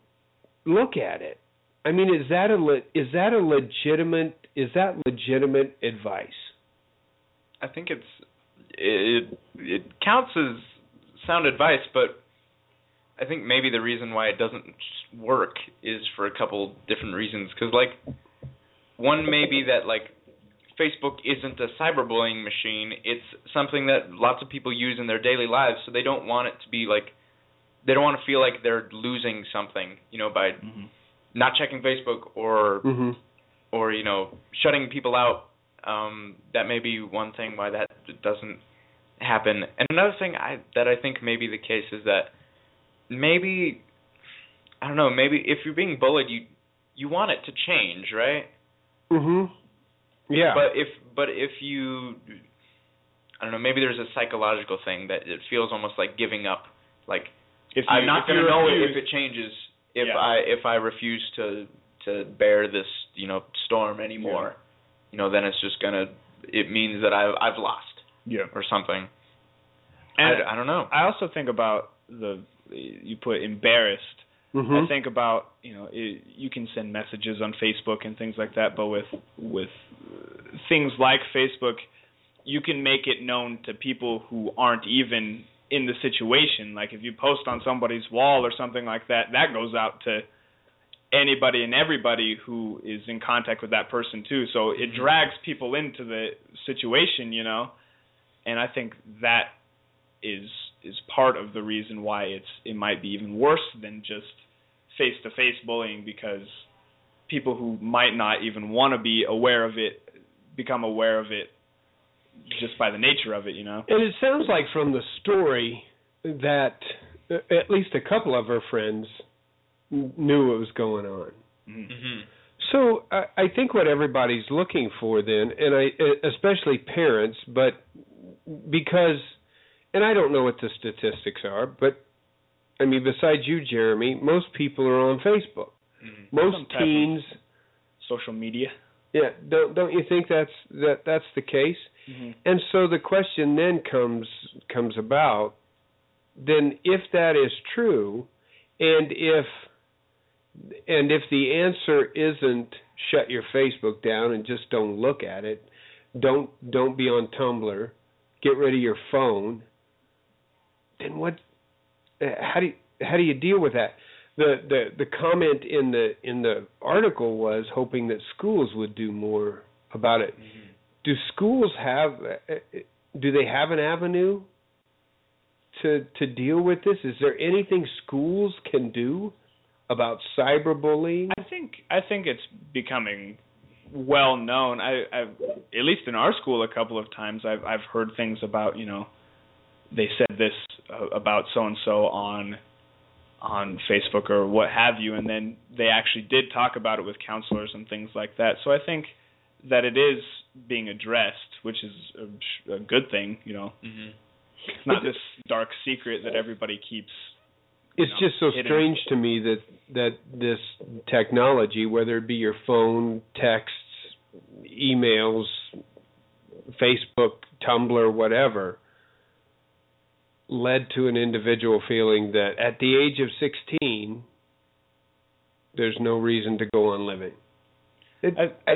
C: look at it. I mean, is that a le- is that a legitimate is that legitimate advice?
E: I think it's it it counts as sound advice, but I think maybe the reason why it doesn't work is for a couple different reasons. Because like one may be that like Facebook isn't a cyberbullying machine; it's something that lots of people use in their daily lives, so they don't want it to be like they don't want to feel like they're losing something, you know, by
A: mm-hmm.
E: not checking Facebook or
C: mm-hmm.
E: or you know shutting people out. Um, that may be one thing why that doesn't happen. And another thing I that I think may be the case is that maybe I don't know, maybe if you're being bullied, you you want it to change, right?
C: Mhm. Yeah.
E: But if but if you I don't know, maybe there's a psychological thing that it feels almost like giving up. Like
A: if
E: I'm not going to know if it changes if
A: Yeah.
E: I if I refuse to to bear this you know storm anymore, you know then it's just gonna it means that I've I've lost
A: Yeah.
E: or something.
A: And
E: I, I don't know.
A: I also think about the you put embarrassed.
C: Mhm.
A: I think about you know it, you can send messages on Facebook and things like that, but with with things like Facebook, you can make it known to people who aren't even in the situation. Like if you post on somebody's wall or something like that, that goes out to anybody and everybody who is in contact with that person too. So it
E: Mhm.
A: drags people into the situation, you know. And I think that is is part of the reason why it's it might be even worse than just face to face bullying because people who might not even want to be aware of it become aware of it just by the nature of it, you know.
C: And it sounds like from the story that uh, at least a couple of her friends knew what was going on.
A: Mhm.
E: hmm
C: So I, I think what everybody's looking for then, and I especially parents, but because, and I don't know what the statistics are, but I mean, besides you, Jeremy, most people are on Facebook.
E: hmm
C: Most
A: Some type of-
C: teens,
A: Social media.
C: Yeah, don't don't you think that's that that's the case?
A: Mm-hmm.
C: And so the question then comes comes about then if that is true and if and if the answer isn't shut your Facebook down and just don't look at it, don't don't be on Tumblr, get rid of your phone, then what uh, how do you, how do you deal with that? The the the comment in the in the article was hoping that schools would do more about it. Do schools have do they have an avenue to to deal with this? Is there anything schools can do about cyberbullying?
A: I think I think it's becoming well known. I I've at least in our school a couple of times I've I've heard things about, you know, they said this uh, about so and so on on Facebook or what have you and then they actually did talk about it with counselors and things like that. So I think that it is being addressed, which is a, a good thing, you know.
E: hmm
A: It's not this dark secret that everybody keeps
C: it's
A: know,
C: just so
A: hidden.
C: strange to me that that this technology whether it be your phone texts emails facebook tumblr whatever led to an individual feeling that at the age of 16 there's no reason to go on living it,
A: I, I,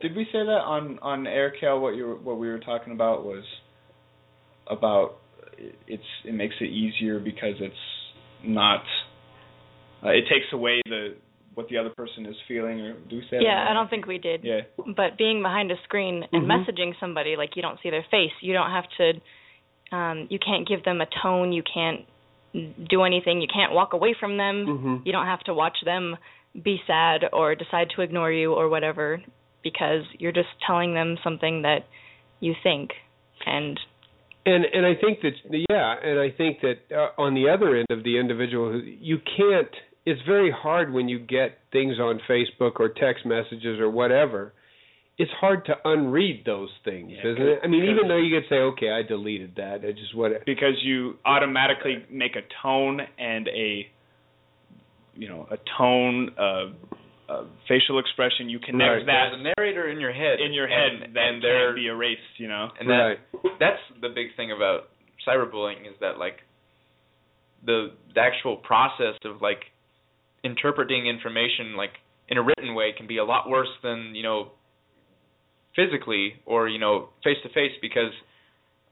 A: did we say that on on air, Cal? What you were, what we were talking about was about it's it makes it easier because it's not uh, it takes away the what the other person is feeling or do we say that?
D: Yeah, I don't think we did.
A: Yeah.
D: But being behind a screen and
C: Mhm.
D: messaging somebody like you don't see their face, you don't have to um you can't give them a tone, you can't do anything, you can't walk away from them.
C: Mhm.
D: You don't have to watch them be sad or decide to ignore you or whatever because you're just telling them something that you think and
C: And and I think that yeah, and I think that uh, on the other end of the individual, who you can't. It's very hard when you get things on Facebook or text messages or whatever. It's hard to unread those things,
A: Yeah,
C: isn't it? I mean, even though you could say, okay, I deleted that. I just what.
A: because you automatically make a tone and a you know a tone uh, a facial expression you connect
C: Right.
A: that
E: There's a narrator in your head.
A: in your head
E: and,
A: that
E: and they're
A: can't be erased you know
E: and that
C: right.
E: that's the big thing about cyberbullying is that like the the actual process of like interpreting information like in a written way can be a lot worse than you know physically or you know face to face because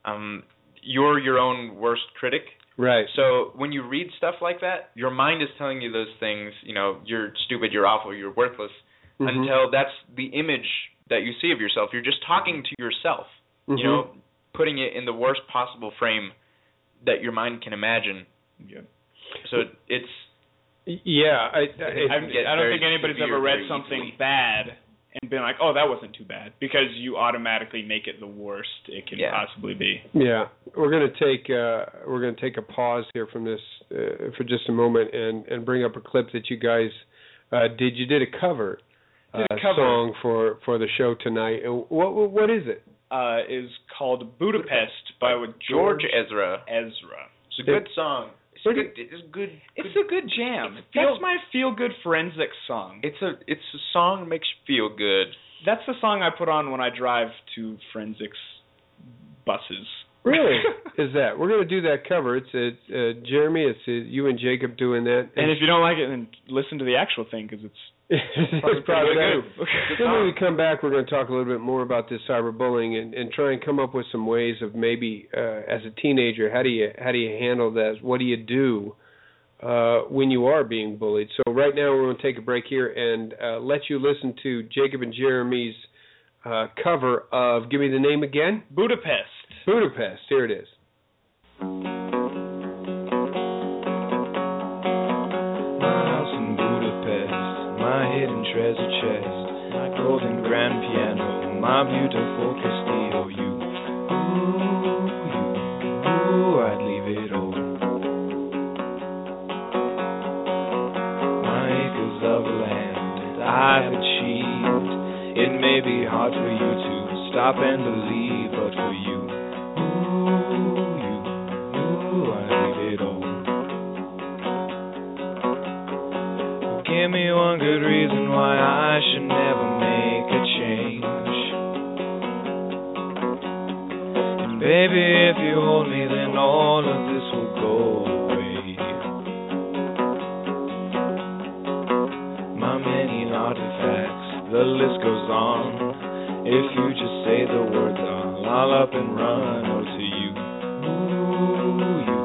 E: um you're your own worst critic
C: Right.
E: so when you read stuff like that your mind is telling you those things you know you're stupid you're awful you're worthless
C: Mhm.
E: until that's the image that you see of yourself you're just talking to yourself
C: Mhm.
E: you know, putting it in the worst possible frame that your mind can imagine.
A: Yeah.
E: So it's
C: Yeah, I, I,
A: I,
E: It can get
A: I don't
E: very
A: think anybody's ever read something
E: easily.
A: bad and been like, "Oh, that wasn't too bad," because you automatically make it the worst it can
E: Yeah.
A: possibly be.
C: Yeah, we're going to take uh, we're going to take a pause here from this uh, for just a moment and and bring up a clip that you guys uh, did. You did a cover,
A: Did a
C: uh,
A: cover.
C: song for for the show tonight. And What what what is it?
A: Uh, is called Budapest by
E: George
A: George
E: Ezra.
A: Ezra.
E: It's a good song. It's good. It's good.
A: It's a good jam.
E: It feels-
A: That's my feel good forensic song.
E: It's a it's a song that makes you feel good.
A: That's the song I put on when I drive to forensics buses.
C: Really? is that? We're going to do that cover. It's uh, uh, Jeremy. It's uh, you and Jacob doing that.
A: And if you don't like it, then listen to the actual thing because it's
C: it's probably
A: good.
C: Then when we come back, we're going to talk a little bit more about this cyberbullying and, and try and come up with some ways of maybe uh, as a teenager, how do you how do you handle that? What do you do uh, when you are being bullied? So right now we're going to take a break here and uh, let you listen to Jacob and Jeremy's uh, cover of Give Me the Name Again.
A: Budapest.
C: Budapest. Here it is.
J: My beautiful Castillo. You, ooh, you, ooh, I'd leave it all. My acres of land I've achieved. It may be hard for you to stop and believe, but for you, ooh, you, I'd leave it all. Give me one good reason why I should never baby, if you hold me, then all of this will go away. My many artifacts, the list goes on. If you just say the words, I'll, up and run. Oh, to you, ooh, you,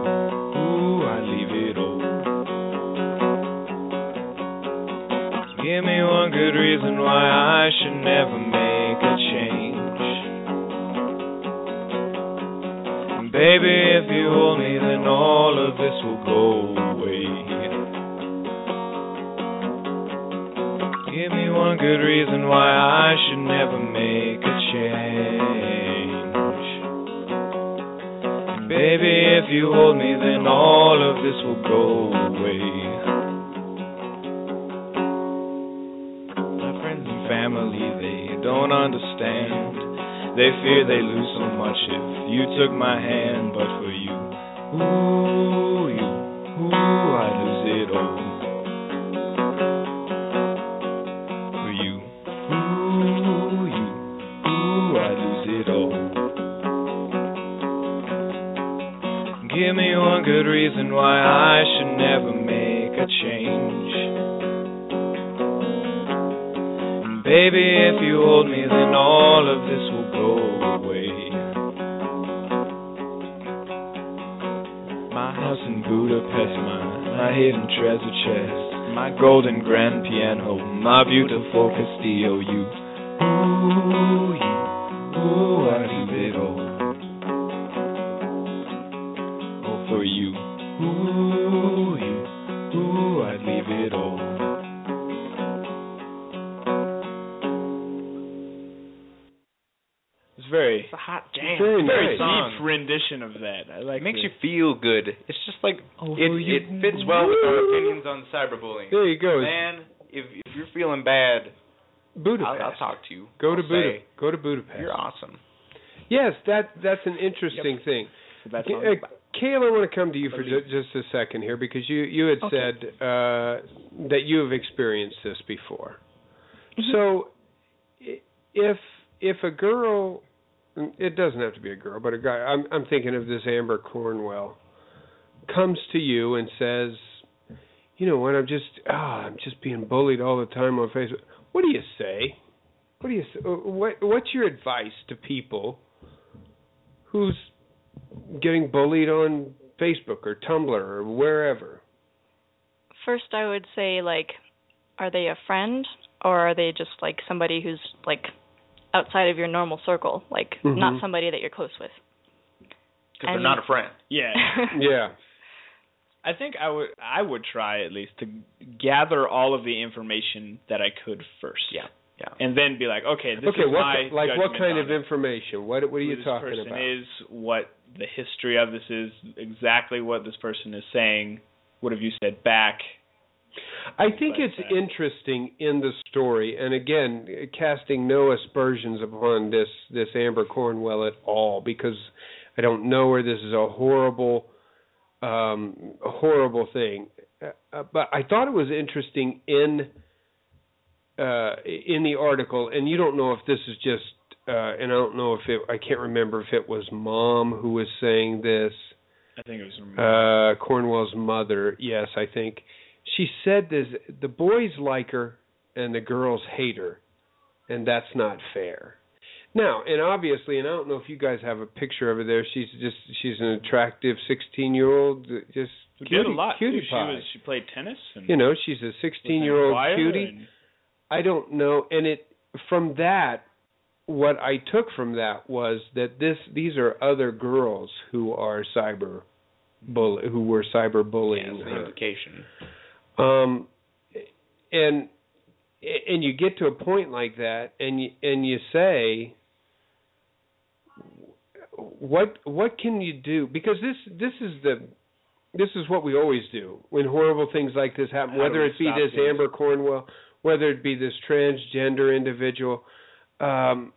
J: ooh, I leave it all. Give me one good reason why I should never baby, if you hold me, then all of this will go away. Give me one good reason why I should never make a change. Baby, if you hold me, then all of this will go away. My friends and family, they don't understand. They fear they lose much if you took my hand, but for you, ooh, you, ooh, I lose it all. For you, ooh, you, ooh, I lose it all. Give me one good reason why I golden grand piano, my beautiful Castillo, you, ooh, you, ooh, I
E: on cyberbullying.
C: There you go.
E: Man, if if you're feeling bad,
C: Budapest.
E: I'll, I'll talk to you.
C: Go to
E: I'll
C: Buda-
E: say,
C: Go to Budapest.
E: You're awesome.
C: Yes, that that's an interesting thing.
A: That's
C: K- uh, Kayla, I want to come to you for ju- just a second here because you you had
D: Okay.
C: said uh, that you have experienced this before.
D: Mm-hmm.
C: So, if if a girl, it doesn't have to be a girl, but a guy. I'm I'm thinking of this Amber Cornwell comes to you and says, you know what? I'm just ah, I'm just being bullied all the time on Facebook. What do you say? What do you say? uh, What what's your advice to people who's getting bullied on Facebook or Tumblr or wherever?
D: First, I would say like, are they a friend or are they just like somebody who's like outside of your normal circle, like
C: Mhm.
D: not somebody that you're close with?
E: Because they're not a friend.
A: Yeah.
C: Yeah.
A: I think I would I would try at least to gather all of the information that I could first.
E: Yeah. Yeah.
A: And then be like, okay, this
C: okay,
A: is
C: what
A: my
C: like what kind of
A: it.
C: information? What what are
A: Who
C: you
A: this
C: talking
A: person
C: about?
A: is, what the history of this is, exactly what this person is saying. What have you said back?
C: I think
A: But,
C: it's
A: uh,
C: interesting in the story, and again, casting no aspersions upon this this Amber Cornwell at all, because I don't know her. This is a horrible um, horrible thing. Uh, but I thought it was interesting in uh, in the article, and you don't know if this is just, uh, and I don't know if it, I can't remember if it was mom who was saying this.
A: I think it was
C: uh, Cornwell's mother. Yes, I think she said this. The boys like her, and the girls hate her, and that's not fair. Now, and obviously, and I don't know if you guys have a picture of her there. She's just she's an attractive 16 year old, just cutie,
A: a lot.
C: cutie.
A: She
C: pie.
A: was she played tennis and
C: you know, she's a
A: sixteen-year-old
C: cutie.
A: and-
C: I don't know, and it from that, what I took from that was that this these are other girls who are cyber bull who were cyber bullying
E: Yeah,
C: her.
E: implication.
C: Um, and and you get to a point like that, and you and you say, what what can you do? Because this this is the this is what we always do when horrible things like this happen. Whether it be this
A: things?
C: Amber Cornwell, whether it be this transgender individual, um,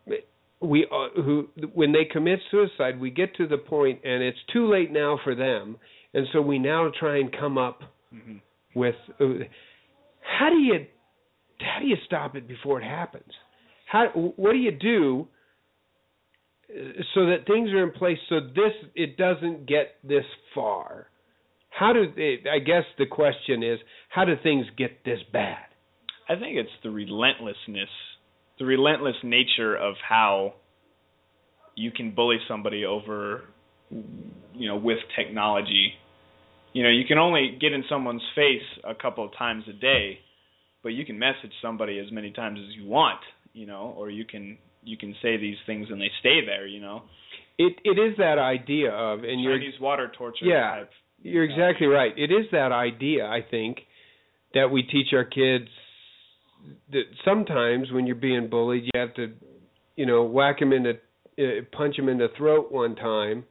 C: we uh, who when they commit suicide, we get to the point, and it's too late now for them, and so we now try and come up
A: Mhm.
C: with uh, how do you how do you stop it before it happens? How what do you do so that things are in place so this it doesn't get this far? How do it, I guess the question is how do things get this bad?
A: I think it's the relentlessness, the relentless nature of how you can bully somebody over, you know, with technology. You know, you can only get in someone's face a couple of times a day, but you can message somebody as many times as you want. You know, or you can you can say these things and they stay there. You know,
C: It it is that idea of and you're
A: Chinese water torture
C: Yeah.
A: type.
C: You're exactly right. It is that idea, I think, that we teach our kids that sometimes when you're being bullied, you have to, you know, whack them in the, uh, punch them in the throat one time,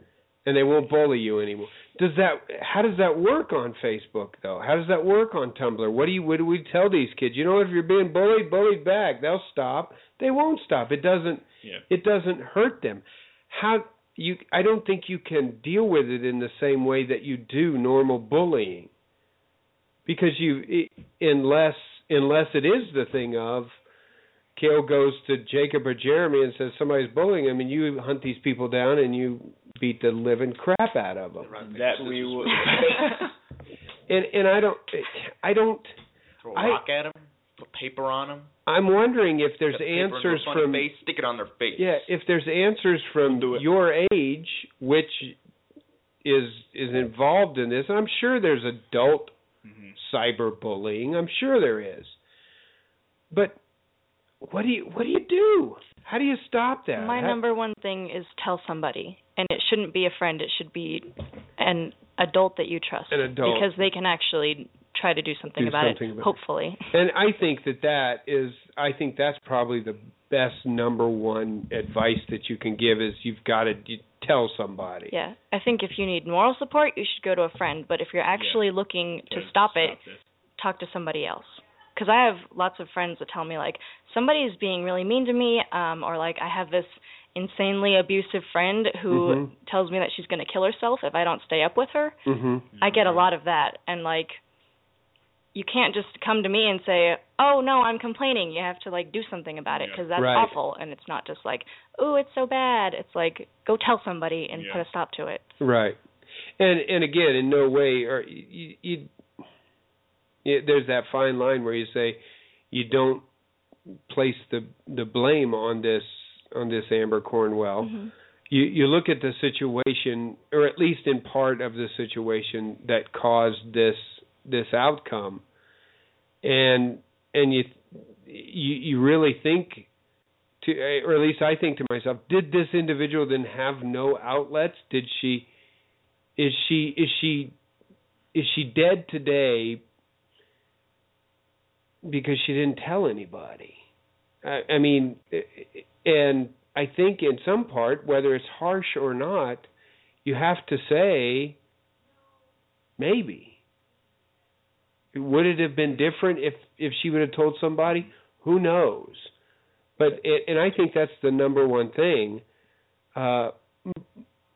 C: and they won't bully you anymore. Does that? How does that work on Facebook though? How does that work on Tumblr? What do you? What do we tell these kids? You know, if you're being bullied, bullied back. They'll stop. They won't stop. It doesn't
A: Yeah.
C: it doesn't hurt them. How you I don't think you can deal with it in the same way that you do normal bullying. Because you unless unless it is the thing of Kale goes to Jacob or Jeremy and says somebody's bullying him and you hunt these people down and you beat the living crap out of them.
A: That we would.
C: And and I don't I don't
E: Throw a
C: I-
E: rock at them, put paper on them.
C: I'm wondering if there's
E: Cut paper into a
C: answers
E: funny
C: from
E: face, stick it on their face.
C: Yeah, if there's answers from
A: do it.
C: your age, which is is involved in this, and I'm sure there's adult
A: Mhm.
C: cyberbullying. I'm sure there is. But what do you what do you do? How do you stop that?
D: My
C: How-
D: number one thing is tell somebody, and it shouldn't be a friend. It should be an adult that you trust,
C: An adult.
D: because they can actually try to do something
C: Do
D: about
C: something
D: it.
C: about it.
D: hopefully,
C: And I think that that is I think that's probably the best number one advice that you can give is you've got to you tell somebody.
D: yeah. I think if you need moral support, you should go to a friend. But if you're actually looking to stop it,
A: this.
D: talk to somebody else because i have lots of friends that tell me like somebody's being really mean to me um or like i have this insanely abusive friend who
C: Mhm.
D: tells me that she's going to kill herself if i don't stay up with her
C: Mhm.
D: i get a lot of that and like you can't just come to me and say oh no i'm complaining you have to like do something about it
A: Yeah.
D: because that's
C: Right.
D: awful and it's not just like oh it's so bad it's like go tell somebody and
A: Yeah.
D: put a stop to it
C: Right. And and again, in no way or you, you, you there's that fine line where you say you don't place the the blame on this on this Amber Cornwell.
D: Mhm.
C: You you look at the situation or at least in part of the situation that caused this this outcome. And and you you you really think to or at least I think to myself, did this individual then have no outlets? Did she is she is she is she dead today because she didn't tell anybody. I, I mean and i think in some part whether it's harsh or not you have to say maybe. Would it have been different if if she would have told somebody? Who knows? But it, and i think that's the number one thing. Uh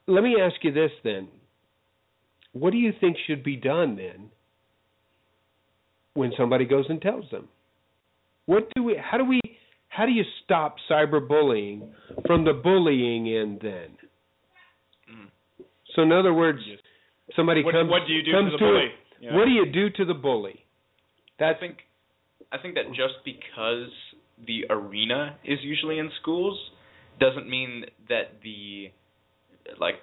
C: let me ask you this then. What do you think should be done then when somebody goes and tells them? What do we how do we how do you stop cyberbullying from the bullying end then?
E: Mm.
C: So in other words, somebody
A: What,
C: comes
A: what do you do to the
C: to
A: bully?
C: it-
A: Yeah.
C: What do you do to the bully? That's
E: I think I think that just because the arena is usually in schools doesn't mean that the like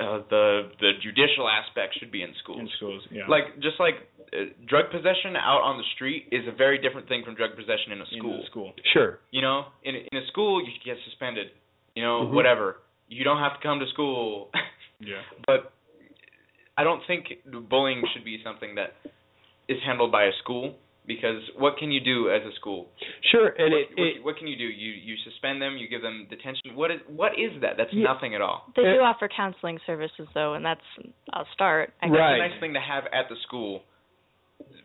E: uh, the the judicial aspect should be in schools.
A: in schools? Yeah.
E: Like just like uh, drug possession out on the street is a very different thing from drug possession in a
A: in
E: school.
A: school.
C: sure.
E: You know, in in a school you get suspended. You know,
C: Mhm.
E: whatever. You don't have to come to school.
A: Yeah.
E: but I don't think bullying should be something that is handled by a school because what can you do as a school?
C: Sure, and
E: what,
C: it, it
E: what can you do? You you suspend them, you give them detention. What is what is that? That's
C: Yeah.
E: nothing at all.
D: They do offer counseling services though, and that's a start. I guess.
C: Right.
E: It's a nice thing to have at the school.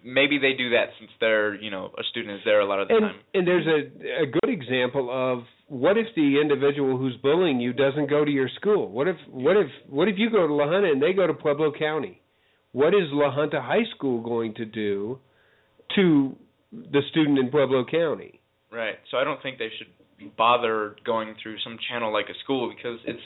E: Maybe they do that since they're you know a student is there a lot of the
C: and
E: time.
C: and there's a a good example of what if the individual who's bullying you doesn't go to your school? What if what if what if you go to La Junta and they go to Pueblo County? What is La Junta High School going to do to the student in Pueblo County?
E: Right. So I don't think they should bother going through some channel like a school because it's.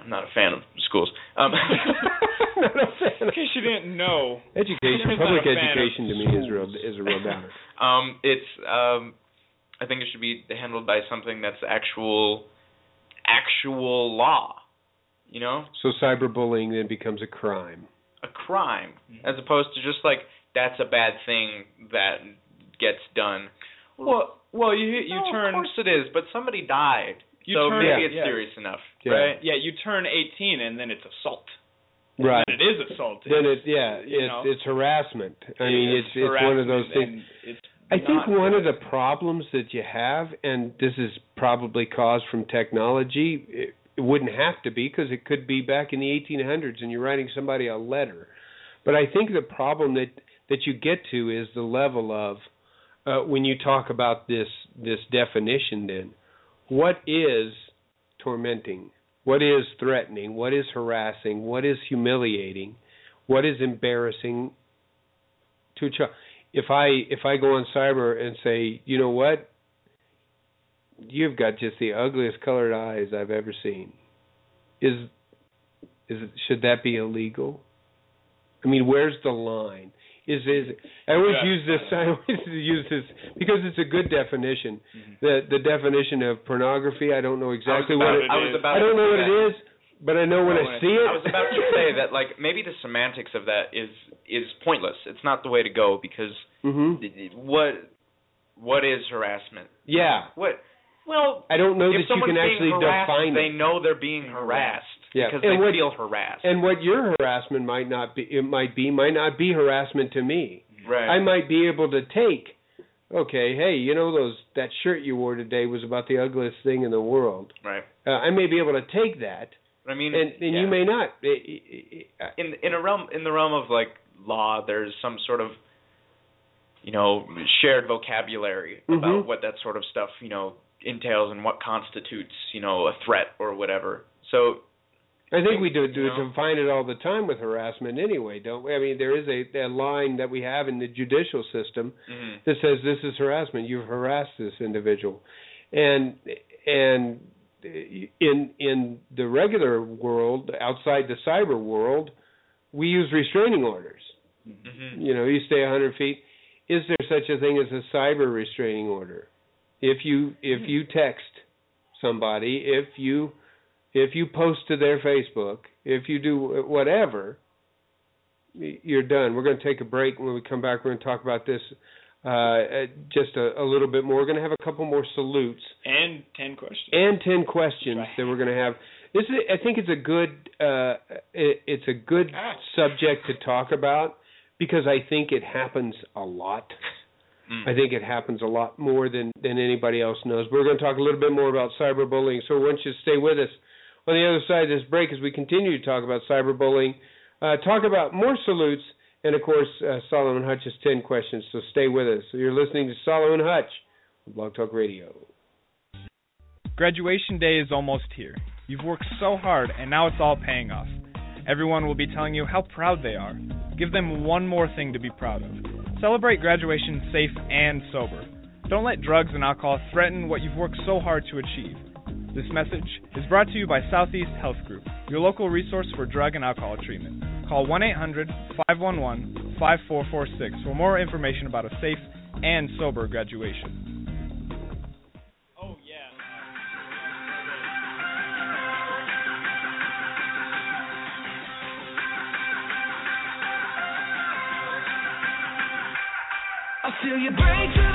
E: I'm not a fan of schools. Um,
C: Not a
A: In case you didn't know,
C: education, public
A: a fan of
C: education to me is real is a real downer.
E: Um, it's um, I think it should be handled by something that's actual, actual law. You know,
C: So cyberbullying then becomes a crime.
E: a crime, as opposed to just like that's a bad thing that gets done.
A: well, well, you you
E: No,
A: turn
E: Of course it is, but somebody died,
A: You
E: so
A: turn-
E: maybe
C: Yeah.
E: it's
A: Yeah.
E: serious enough,
C: Yeah.
E: right?
A: yeah, you turn 18 and then it's assault.
C: Right.
A: And it is assault.
C: Then
A: It's,
C: it yeah, it's
A: know,
C: it's harassment. I mean it's it's one of those things
A: It's
C: I think
A: not
C: one of the problems that you have, and this is probably caused from technology, it, it wouldn't have to be because it could be back in the 1800s and you're writing somebody a letter. But I think the problem that that you get to is the level of uh, when you talk about this this definition. Then, what is tormenting? What is threatening? What is harassing? What is humiliating? What is embarrassing to a child? if I if I go on cyber and say, you know what, you've got just the ugliest colored eyes I've ever seen, is is should that be illegal? I mean, where's the line? Is is I always
A: Yeah.
C: use this I always use this because it's a good definition.
A: Mhm.
C: The the definition of pornography, I don't know exactly what
E: about,
C: it,
E: I
C: I don't know what
E: that.
C: it is, but I know when
A: Oh,
C: I see it.
E: I was about to say that like maybe the semantics of that is is pointless. It's not the way to go because
C: hmm
E: what what is harassment?
C: Yeah,
E: What well
C: I don't know
E: if
C: that you can actually
E: harassed,
C: define
E: they
C: it.
E: know they're being harassed
C: Yeah.
E: because
C: And
E: they
C: what-
E: feel harassed.
C: And what your harassment might not be, it might be, might not be harassment to me.
E: right.
C: I might be able to take, okay, hey, you know those that shirt you wore today was about the ugliest thing in the world.
E: right.
C: Uh, I may be able to take that,
E: I mean,
C: and and
E: yeah.
C: you may not.
E: In in a realm in the realm of like law, there's some sort of you know shared vocabulary about what that sort of stuff you know entails and what constitutes you know a threat or whatever. So
C: I think we do, do
E: You know?
C: define it all the time with harassment anyway, don't we? I mean, there is a, a line that we have in the judicial system
E: mhm.
C: that says this is harassment. You've harassed this individual, and and in in the regular world, outside the cyber world, we use restraining orders.
E: Mhm.
C: You know, you stay 100 feet. Is there such a thing as a cyber restraining order? If you if you text somebody, if you if you post to their Facebook, if you do whatever, you're done. We're going to take a break. When we come back, we're going to talk about this uh, just a, a little bit more. We're going to have a couple more salutes
A: and 10 questions.
C: and 10 questions
A: Right.
C: that we're going to have. This is, I think it's a good uh, it, it's a good subject to talk about because I think it happens a lot.
E: Mm.
C: I think it happens a lot more than than anybody else knows. We're going to talk a little bit more about cyberbullying, so why don't you stay with us on the other side of this break as we continue to talk about cyberbullying, uh, talk about more salutes, and of course uh, Salo and Hutch's 10 questions. So stay with us. So you're listening to Salo and Hutch on Blog Talk Radio.
I: Graduation day is almost here. You've worked so hard and now it's all paying off.
K: Everyone will be telling you how proud they are. Give them one more thing to be proud of. Celebrate graduation safe and sober. Don't let drugs and alcohol threaten what you've worked so hard to achieve. This message is brought to you by Southeast Health Group, your local resource for drug and alcohol treatment. Call 1 800 511 5446 for more information about a safe and sober graduation.
H: Feel you break through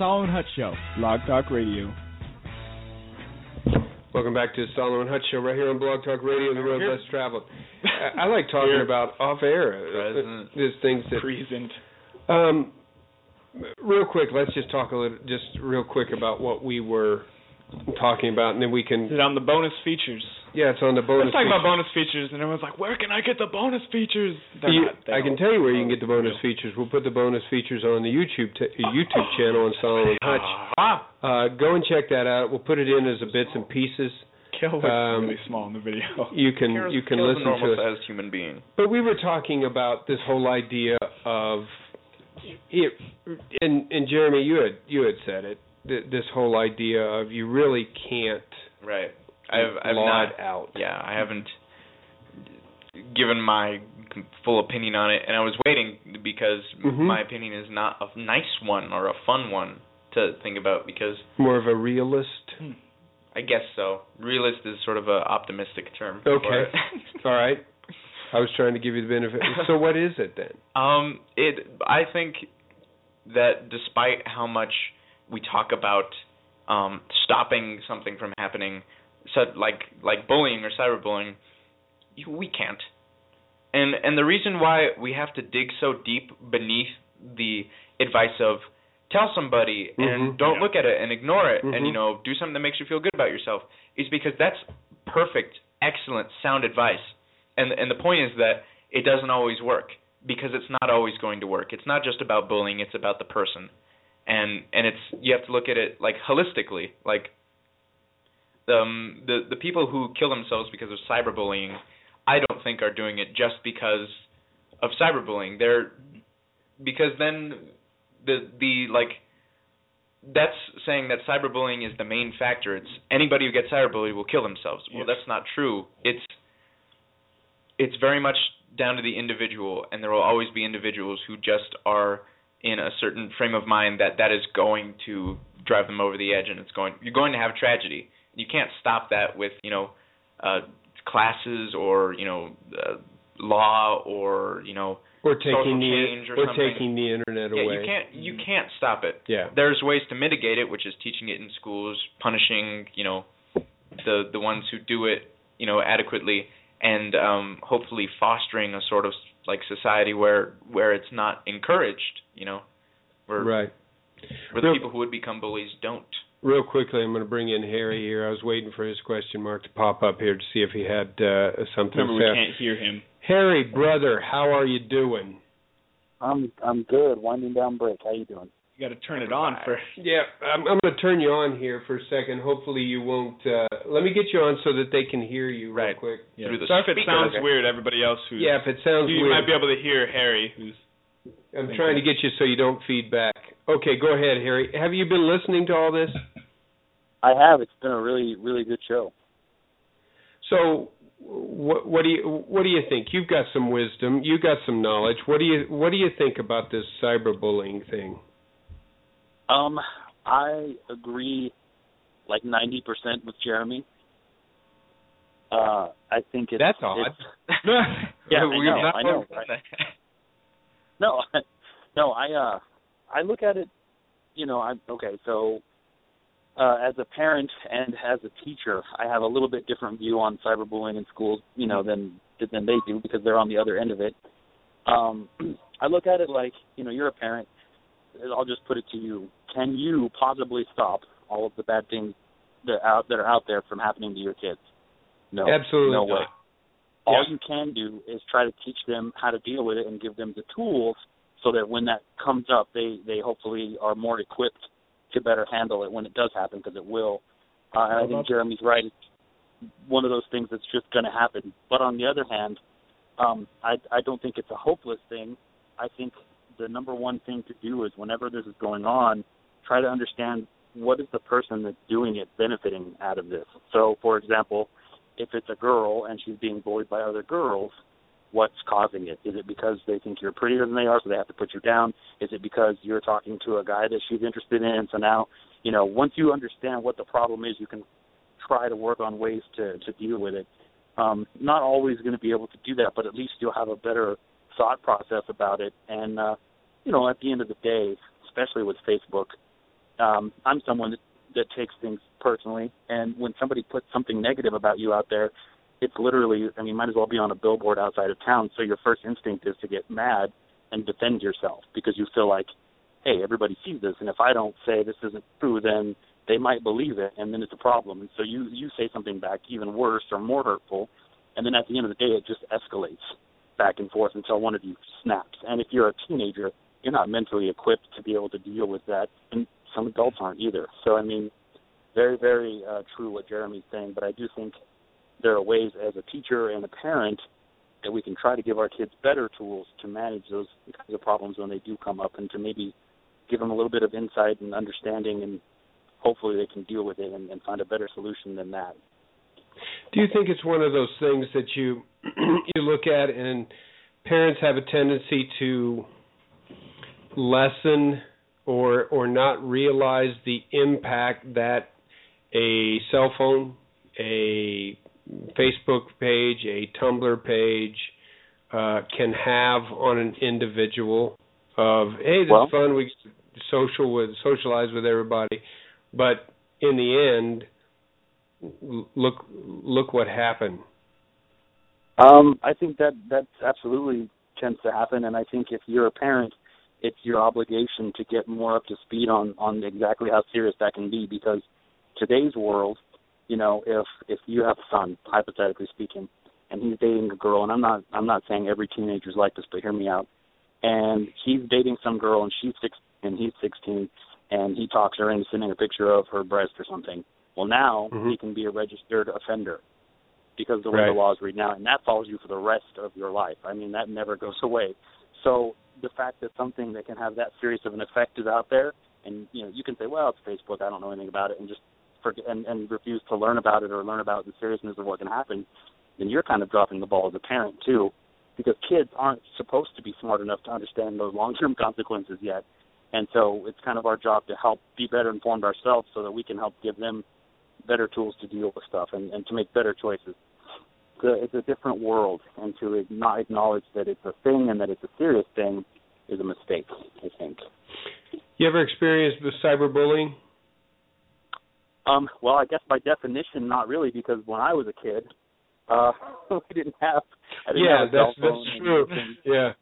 H: Salo and
I: Hutch Show, Blog Talk Radio.
C: Welcome back to the Salo and Hutch Show right here on Blog Talk Radio, the road less traveled. I, I like talking
A: Here.
C: about off air. uh, There's things that.
A: Present.
C: Um, real quick, let's just talk a little, just real quick about what we were talking about, and then we can.
A: Is it on the bonus features?
C: Yeah, it's on the bonus.
A: Let's talk about bonus features, and everyone's like, "Where can I get the bonus features?"
C: You-
A: not-
C: I can tell you where you can get the bonus features. We'll put the bonus features on the YouTube t- YouTube channel on Salo and Hutch.
A: Ah,
C: Uh, go and check that out. We'll put it in as a bits and pieces.
A: Kill looks
C: Um,
A: really small in the video.
C: You can
E: Kara's-
C: you can
E: Kara's
C: listen
E: a
C: to it.
E: sized human being.
C: But we were talking about this whole idea of it, and and Jeremy, you had you had said it. th- This whole idea of you really can't
E: Right. I've I've not
C: out.
E: yeah, I haven't given my full opinion on it, and I was waiting because
C: Mhm.
E: my opinion is not a nice one or a fun one to think about because
C: More of a realist.
E: I guess so. Realist is sort of a optimistic term.
C: Okay. All right. I was trying to give you the benefit. So what is it then?
E: Um, it. I think that despite how much we talk about um, stopping something from happening, so like like bullying or cyberbullying, we can't. And and the reason why we have to dig so deep beneath the advice of tell somebody and
C: Mhm.
E: don't look at it and ignore it
C: Mhm.
E: and you know do something that makes you feel good about yourself is because that's perfect, excellent, sound advice. And and the point is that it doesn't always work because it's not always going to work. It's not just about bullying, it's about the person. And and it's you have to look at it like holistically. Like um the the people who kill themselves because of cyberbullying, I don't think are doing it just because of cyberbullying. They're because then the the like that's saying that cyberbullying is the main factor. It's anybody who gets cyberbullied will kill themselves. Well, that's not true. It's it's very much down to the individual, and there will always be individuals who just are in a certain frame of mind that that is going to drive them over the edge, and it's going you're going to have tragedy. You can't stop that with you know uh, classes or you know uh, law or you know
C: Or taking the
E: or
C: or taking the internet
E: yeah,
C: away.
E: you can't you can't stop it.
C: Yeah.
E: There's ways to mitigate it, which is teaching it in schools, punishing, you know, the the ones who do it, you know, adequately, and um, hopefully fostering a sort of like society where where it's not encouraged, you know, where
C: Right.
E: where the
C: Real-
E: people who would become bullies don't.
C: Real quickly, I'm going to bring in Harry here. I was waiting for his question mark to pop up here to see if he had uh, something
A: Remember,
C: to
A: we can't hear him.
C: Harry, brother, how are you doing?
L: I'm I'm good. Winding down break. How you doing?
A: You got to turn it on first.
C: Yeah, I'm, I'm going to turn you on here for a second. Hopefully, you won't. Uh, let me get you on so that they can hear you real
A: Right.
C: quick.
A: Yeah.
E: Through the
A: Sorry if it sounds
E: Okay.
A: weird. Everybody else who's
C: Yeah, if it sounds
A: you
C: weird, you
A: might be able to hear Harry, who's
C: I'm trying to get you so you don't feed back. Okay, go ahead, Harry. Have you been listening to all this?
L: I have. It's been a really really good show.
C: So, what, what do you what do you think? You've got some wisdom. You've got some knowledge. What do you what do you think about this cyberbullying thing?
L: Um, I agree, like ninety percent with Jeremy. Uh, I think it's
C: That's odd.
L: it's- yeah, I know. I know. No, no, I uh I look at it, you know, I'm okay, so uh as a parent and as a teacher, I have a little bit different view on cyberbullying in schools, you know, than than they do because they're on the other end of it. Um I look at it like, you know, you're a parent. I'll just put it to you. Can you possibly stop all of the bad things that out that are out there from happening to your kids? No.
C: Absolutely
L: no
C: not.
L: way. All you can do is try to teach them how to deal with it and give them the tools so that when that comes up, they they hopefully are more equipped to better handle it when it does happen because it will. Uh, and I think Jeremy's right. It's one of those things that's just going to happen. But on the other hand, um, I I don't think it's a hopeless thing. I think the number one thing to do is whenever this is going on, try to understand what is the person that's doing it benefiting out of this. So, for example, if it's a girl and she's being bullied by other girls, what's causing it? Is it because they think you're prettier than they are, so they have to put you down? Is it because you're talking to a guy that she's interested in? So now, you know, once you understand what the problem is, you can try to work on ways to to deal with it. Um, not always going to be able to do that, but at least you'll have a better thought process about it. And uh, you know, at the end of the day, especially with Facebook, um, I'm someone that, that takes things personally, and when somebody puts something negative about you out there, it's literally, I mean, might as well be on a billboard outside of town. So your first instinct is to get mad and defend yourself because you feel like, hey, everybody sees this, and if I don't say this isn't true, then they might believe it, and then it's a problem. And so you you say something back even worse or more hurtful, and then at the end of the day, it just escalates back and forth until one of you snaps. And if you're a teenager, you're not mentally equipped to be able to deal with that, and some adults aren't either. So I mean, very very uh, true what Jeremy's saying, but I do think there are ways as a teacher and a parent that we can try to give our kids better tools to manage those kinds of problems when they do come up, and to maybe give them a little bit of insight and understanding, and hopefully they can deal with it and, and find a better solution than that.
C: Do you think it's one of those things that you you look at and parents have a tendency to lessen or or not realize the impact that a cell phone, a Facebook page, a Tumblr page uh, can have on an individual. Of hey, this
L: Well-
C: is fun. We social with socialize with everybody, but in the end, look look what happened.
L: Um, I think that that absolutely tends to happen, and I think if you're a parent, it's your obligation to get more up to speed on on exactly how serious that can be. Because today's world, you know, if if you have a son, hypothetically speaking, and he's dating a girl, and I'm not I'm not saying every teenager's like this, but hear me out. And he's dating some girl, and she's six, and he's 16, and he talks her into sending a picture of her breast or something. Well, now
C: Mhm.
L: he can be a registered offender because of the way
C: Right.
L: the laws read now, and that follows you for the rest of your life. I mean, that never goes away. So the fact that something that can have that serious of an effect is out there, and you know, you can say, well, it's Facebook, I don't know anything about it, and just forget and, and refuse to learn about it or learn about the seriousness of what can happen, then you're kind of dropping the ball as a parent too, because kids aren't supposed to be smart enough to understand those long-term consequences yet. And so it's kind of our job to help be better informed ourselves so that we can help give them better tools to deal with stuff and, and to make better choices. It's a, it's a different world, and to not acknowledge that it's a thing and that it's a serious thing is a mistake, I think.
C: You ever experienced the cyberbullying?
L: Um, well, I guess by definition, not really, because when I was a kid, uh, we didn't have. I didn't
C: Yeah,
L: have a cell
C: that's that's true.
L: and
C: Yeah.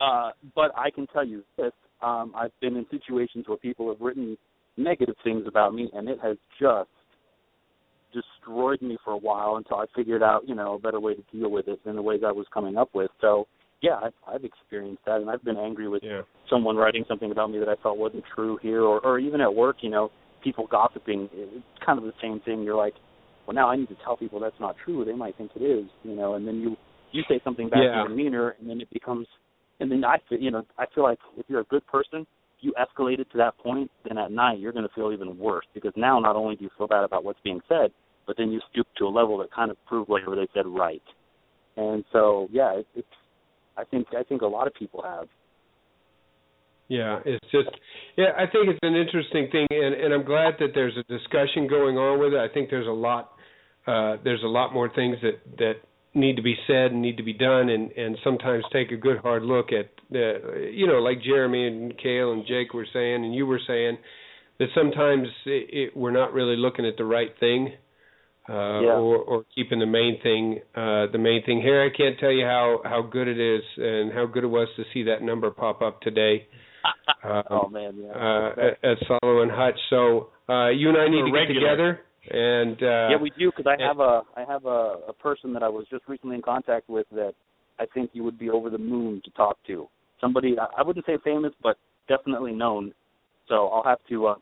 L: Uh, but I can tell you this: um, I've been in situations where people have written negative things about me, and it has just destroyed me for a while until I figured out, you know, a better way to deal with it than the ways I was coming up with. So, yeah, I've, I've experienced that, and I've been angry with
C: Yeah.
L: someone writing something about me that I felt wasn't true here, or, or even at work, you know, people gossiping. It's kind of the same thing. You're like, well, now I need to tell people that's not true. They might think it is, you know, and then you you say something back
C: Yeah.
L: to your demeanor, and then it becomes, and then I feel, you know, I feel like if you're a good person, you escalate it to that point, then at night you're going to feel even worse because now not only do you feel bad about what's being said, but then you stoop to a level that kind of proves whatever they said right. And so, yeah, it, it's. I think I think a lot of people have.
C: Yeah, it's just yeah, I think it's an interesting thing and and I'm glad that there's a discussion going on with it. I think there's a lot uh there's a lot more things that that need to be said and need to be done and and sometimes take a good hard look at the you know like Jeremy and Kale and Jake were saying and you were saying that sometimes it, it, we're not really looking at the right thing uh
L: Yeah.
C: or or keeping the main thing uh the main thing here I can't tell you how how good it is and how good it was to see that number pop up today um,
L: oh man, yeah.
C: uh, at, at Salo and Hutch. So uh, you and I need to get together, and uh,
L: yeah, we do because I
C: and-
L: have a I have a, a person that I was just recently in contact with that I think you would be over the moon to talk to. Somebody I I wouldn't say famous, but definitely known. So I'll have to uh,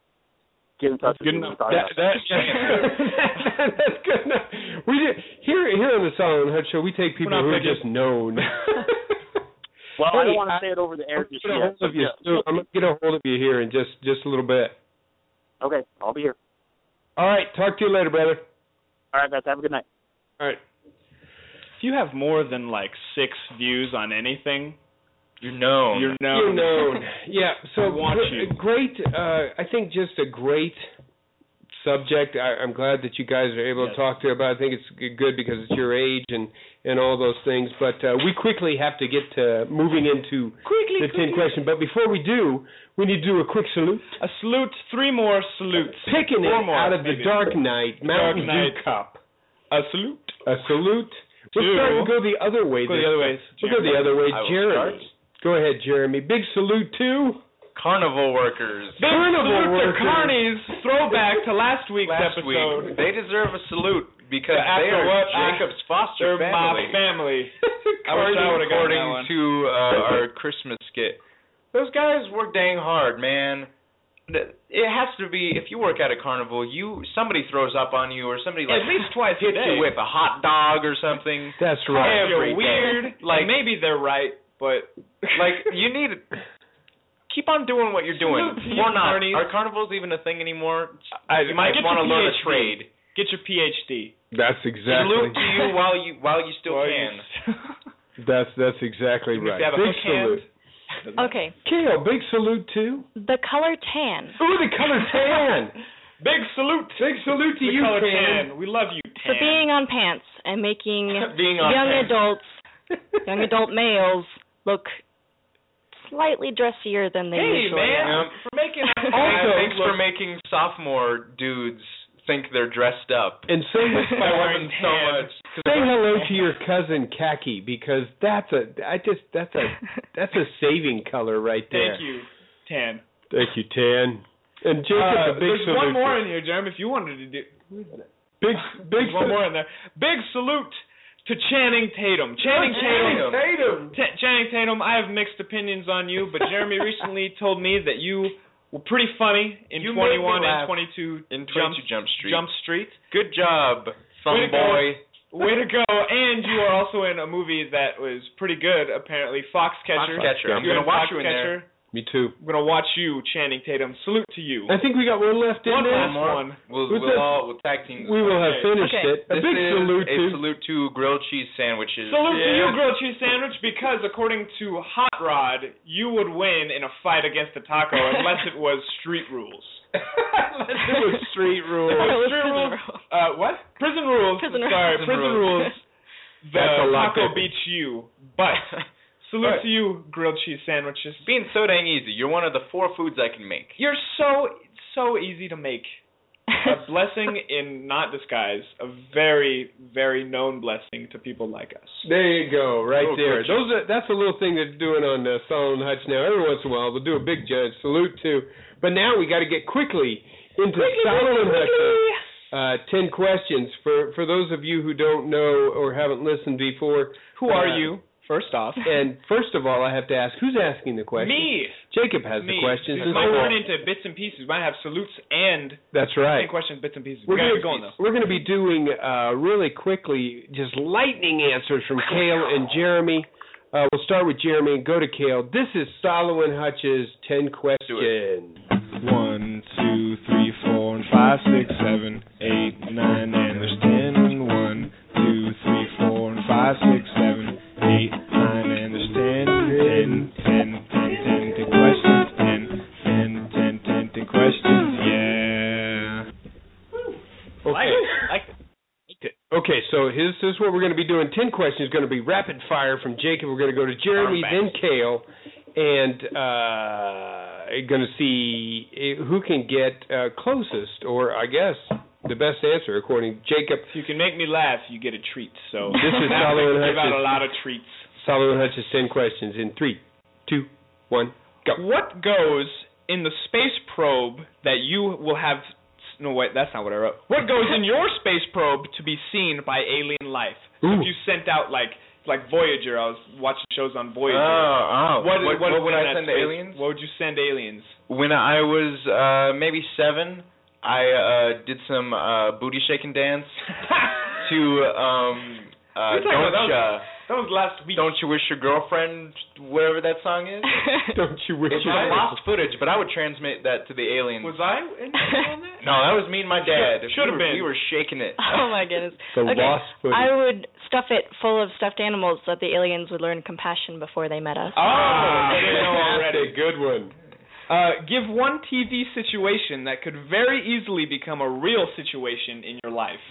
L: get in touch
A: That's good
L: with you.
A: enough.
L: and talk
C: that,
L: about
C: that, that's good enough. We did, here here on the Salo and Hutch show, we take people who are just known.
L: Well, I
C: Hey,
L: don't want to
C: I-
L: say it over the air
C: I'm
L: just
C: gonna
L: yet.
C: hold of you,
L: yeah.
C: Stu. I'm gonna get a hold of you here in just just a little bit.
L: Okay, I'll be here.
C: All right, talk to you later, brother.
L: All right, guys. Have a good night.
C: All right.
A: If you have more than like six views on anything,
E: You're known.
A: you're known.
C: You're known. Yeah. So
A: I want you.
C: great. Uh, I think just a great subject. I, I'm glad that you guys are able
A: Yes.
C: to talk to her. about. I think it's good because it's your age and and all those things. But uh, we quickly have to get to moving into
A: Quickly,
C: the ten question. But before we do, we need to do a quick salute.
A: A salute, three more salutes.
C: Picking
A: Four
C: it
A: more,
C: out of the
A: maybe.
C: dark night,
A: Dark
C: Mountain
A: Knight.
C: Dew cup.
A: A salute.
C: A salute. We'll start and go the other way.
A: Go the other way.
C: We'll go the other way. Jeremy. Go ahead, Jeremy. Big salute to
E: Carnival workers.
A: Big
C: Carnival
A: salute to
C: workers.
A: Carnies. Throwback to last week's
E: Last
A: episode.
E: week, they deserve a salute because
A: Yeah,
E: they are
A: what I-
E: Jacob's foster
A: They're
E: family.
A: my family. I wish I would've gotten
E: according
A: that one.
E: to uh, our Christmas skit. Those guys work dang hard, man. It has to be if you work at a carnival, you somebody throws up on you or somebody like
A: At least twice a
E: hits
A: day.
E: you with a hot dog or something.
C: That's right.
A: feel
E: Every day.
A: weird.
E: Like-
A: Like maybe they're right, but
E: Like you need keep on doing what you're doing.
A: Salute to
E: Or not.
A: Carnies.
E: Are carnivals even a thing anymore?
A: I,
E: You might want to learn a trade.
A: Get your PhD.
C: That's exactly.
E: Salute to you while you while you still
A: While
E: can.
A: you-
C: That's that's exactly right.
A: you have a
C: Big
A: hook hand.
C: salute.
D: Okay,
C: Kale, big salute too.
D: the color tan.
C: Ooh, the color tan.
A: Big salute.
C: Big salute to
A: The
C: you,
A: color
C: tan.
A: tan. We love you, tan.
D: For being on pants and making
E: Being on
D: young
E: pants.
D: adults, young adult males look slightly dressier than they
A: hey
D: usually
A: man,
D: are.
E: Yeah.
A: for making us
E: Also,
A: guys
E: thanks for making sophomore dudes think they're dressed up.
C: And say
A: by wearing
E: so much.
C: say hello to your cousin Khaki because that's a I just that's a that's a saving color right there.
A: Thank you, tan.
C: Thank you, Tan. And Jacob,
A: Uh,
C: a big
A: there's
C: salute.
A: one more in here, Jeremy. If you wanted to do,
C: Big big
A: there's one more in there. Big salute to Channing Tatum. Channing Tatum.
C: Tatum.
A: Ta- Channing Tatum. I have mixed opinions on you, but Jeremy recently told me that you were pretty funny in
E: You
A: 21 and 22
E: In 22
A: Jump,
E: Jump Street.
A: Jump Street.
E: Good job, some
A: Way to go.
E: boy.
A: Way to go! And you are also in a movie that was pretty good, apparently. Foxcatcher.
E: Foxcatcher. I'm
A: You're
E: gonna
A: in
E: watch you in there.
C: Me too.
A: I'm gonna watch you, Channing Tatum. Salute to you.
C: I think we got one left in
A: One
C: there.
A: last one.
E: We'll,
C: Who's
E: we'll
C: this?
E: all we'll tag team.
C: We will have finished
D: Okay.
C: it. A
E: This
C: big
E: is
C: salute
E: a
C: to
E: salute to grilled cheese sandwiches.
A: Salute to you, grilled cheese sandwich, because according to Hot Rod, you would win in a fight against a taco unless it was street rules.
C: it was street rules.
D: It was
A: Street rules.
D: rules.
A: Uh, what? Prison rules.
D: Prison.
A: Sorry,
E: Prison
A: prison
E: rules.
A: rules. The
C: That's a
A: taco beats you, but salute
E: Right.
A: to you, grilled cheese sandwiches.
E: Being so dang easy. You're one of the four foods I can make.
A: You're so so easy to make. A blessing in not disguise. A very very known blessing to people like us.
C: There you go, right
E: Little
C: there. Those are, that's a little thing they're doing on uh, Salo and Hutch now. Every once in a while, they'll do a big judge salute to. But now we got to get quickly into Salo and Hutch. uh, ten questions. For for those of you who don't know or haven't listened before,
A: Who are
C: uh,
A: you? First off.
C: And first of all, I have to ask, who's asking the question?
A: Me.
C: Jacob has
A: Me.
C: the questions.
A: This
C: and
A: might turn into bits and pieces. We might have salutes and
C: That's right.
A: ten questions, bits and pieces.
C: We're
A: we gotta
C: gonna,
A: get
C: we're going to be doing uh, really quickly just lightning answers from Kale and Jeremy. Uh, we'll start with Jeremy and go to Kale. This is Salo and Hutch's 10 questions.
J: One, two, three, four, and five, six, seven, eight, nine, and there's ten. One, two, three, four, and five, six,
C: Okay, so his, this is what we're going to be doing. 10 questions going to be rapid fire from Jacob. We're going to go to Jeremy, then Kale, and uh, going to see uh, who can get uh, closest, or I guess the best answer according to Jacob.
A: If you can make me laugh, you get a treat. So
C: This is
A: Salo
C: and
A: we give out a lot of treats.
C: Salo and Hutch's 10 questions in three, two, one, go.
A: What goes in the space probe that you will have? No, wait, that's not what I wrote. What goes in your space probe to be seen by alien life? So if you sent out like like Voyager, I was watching shows on Voyager.
E: Oh, oh.
A: What,
E: what,
A: what,
E: what would I send to
A: space?
E: aliens?
A: What would you send aliens?
E: When I was uh maybe seven, I uh did some uh booty shaking dance to um uh don't uh,
A: That was last week.
E: don't you wish your girlfriend whatever that song is?
C: Don't you wish
E: It's
C: you
E: lost footage, but I would transmit that to the aliens.
A: Was I in on that?
E: no, that was me and my dad.
A: Should- should've
E: we were,
A: been.
E: We were shaking it.
D: oh my goodness.
C: The
D: okay.
C: lost footage.
D: I would stuff it full of stuffed animals so that the aliens would learn compassion before they met us.
A: Oh,
C: Ah,
A: didn't know already.
C: good one.
A: Uh, give one TV situation that could very easily become a real situation in your life.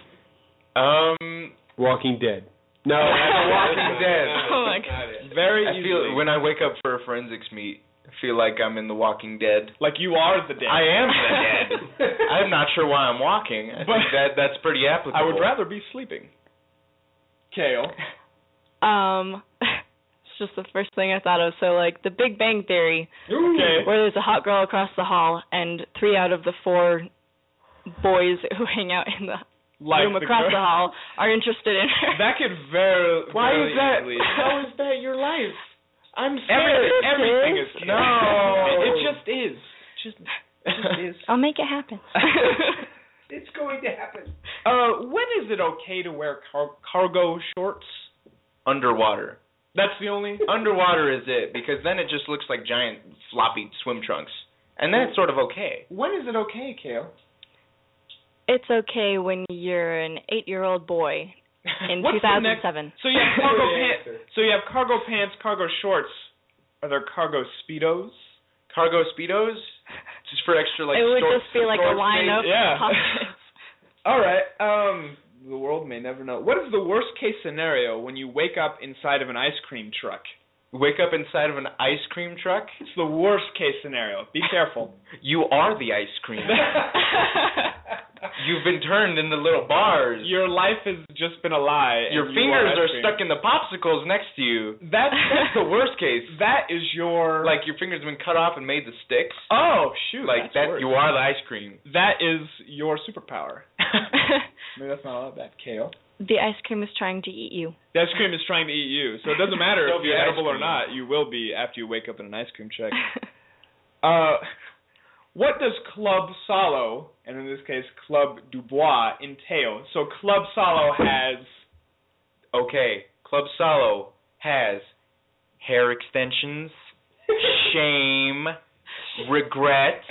E: Um,
C: Walking Dead.
E: No, The Walking Dead.
D: Oh my god.
A: Very
E: I
A: easily.
E: feel when I wake up for a forensics meet, I feel like I'm in The Walking Dead.
A: like you are the dead.
E: I am the dead. I'm not sure why I'm walking. I
A: But-
E: think that that's pretty applicable.
A: I would rather be sleeping. Kale.
D: Um, it's just the first thing I thought of. So like the Big Bang Theory,
A: Okay.
D: where there's a hot girl across the hall, and three out of the four boys who hang out in the
A: Like
D: room across
A: girl-
D: the hall are interested in her.
A: That could very.
E: Why
A: very
E: is that?
A: easily-
E: How is that your life? I'm
A: Every,
D: It
A: everything
D: is.
A: is.
E: No.
A: It, it just is. Just, just is.
D: I'll make it happen.
A: It's going to happen. Uh, when is it okay to wear car- cargo shorts?
E: Underwater.
A: That's the only.
E: Underwater is it because then it just looks like giant floppy swim trunks, and that's sort of okay.
A: When is it okay, Kale?
D: It's okay when you're an eight-year-old boy in
A: What's the next-
D: 2007.
A: So you have cargo pants. So you have cargo pants, cargo shorts. Are there cargo speedos?
E: Cargo speedos, just for extra like.
D: it would
E: storage-
D: just be like a
E: storage
D: line of
A: Yeah.
D: pockets.
A: All right. Um, the world may never know. What is the worst case scenario when you wake up inside of an ice cream truck?
E: Wake up inside of an ice cream truck.
A: It's the worst case scenario. Be careful.
E: You are the ice cream. You've been turned into little bars.
A: Your life has just been a lie.
E: Your fingers
A: ice
E: are
A: cream.
E: stuck in the popsicles next to you.
A: That's
E: That's the worst case.
A: that is your
E: Like your fingers have been cut off and made the sticks.
A: oh shoot
E: like
A: that's
E: that,
A: worse.
E: you are the ice cream.
A: That is your superpower. Maybe that's not all that bad, Kale.
D: The ice cream is trying to eat you.
A: The ice cream is trying to eat you, so it doesn't matter
E: Still
A: if
E: be
A: you're
E: ice
A: edible or not. You will be after you wake up in an ice cream truck. Uh, what does Club Solo, and in this case Club Dubois, entail? So Club Solo has
E: Okay, Club Solo has hair extensions, shame, regret,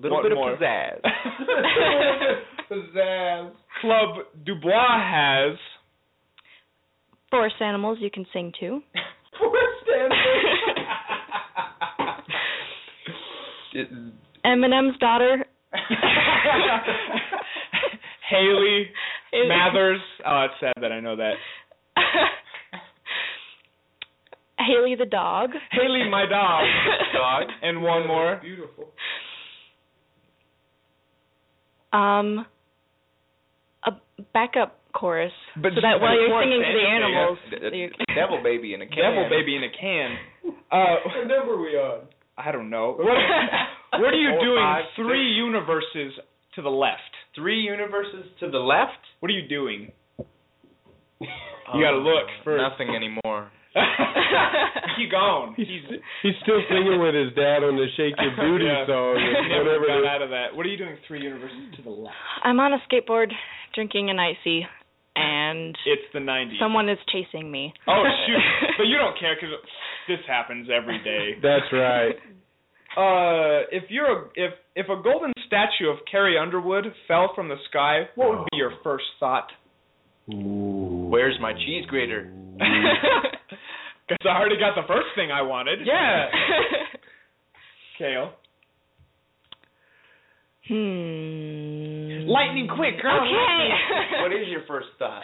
E: little
A: What
E: bit
A: more?
E: of pizzazz.
A: Pizzazz. Club Dubois has
D: Forest animals you can sing to. Forest Animals! Eminem's daughter.
A: Haley
D: Haley.
A: Mathers. Oh, it's sad that I know that.
D: Haley the dog.
A: Haley, my dog.
E: Dog.
A: And one more.
C: Beautiful.
D: Um, a backup chorus,
A: But
D: so that while you're singing to the
A: anything,
D: animals,
E: D-
D: you-
E: Devil baby in a can.
A: Devil baby in a can. Uh,
C: What number are we on?
A: I don't know. What, what are you
E: Four,
A: doing?
E: five,
A: three universes to the left.
E: Three universes to the left.
A: What are you doing? You gotta look first.
E: Nothing anymore.
A: Keep going.
C: He's,
A: He's
C: he's still singing with his dad on the Shake Your Booty
A: Yeah.
C: song. Or
A: never
C: Whatever.
A: got out of that. What are you doing? Three universes to the left.
D: I'm on a skateboard drinking an icy, and
A: It's the '90s.
D: someone is chasing me.
A: Oh shoot! but you don't care because this happens every day.
C: That's right.
A: Uh, if you're a, if if a golden statue of Carrie Underwood fell from the sky, what would be your first thought?
E: Where's my cheese grater?
A: Because I already got the first thing I wanted.
E: Yeah.
A: Kale.
D: hmm.
A: Lightning quick, girl.
D: Okay.
E: what is your first thought?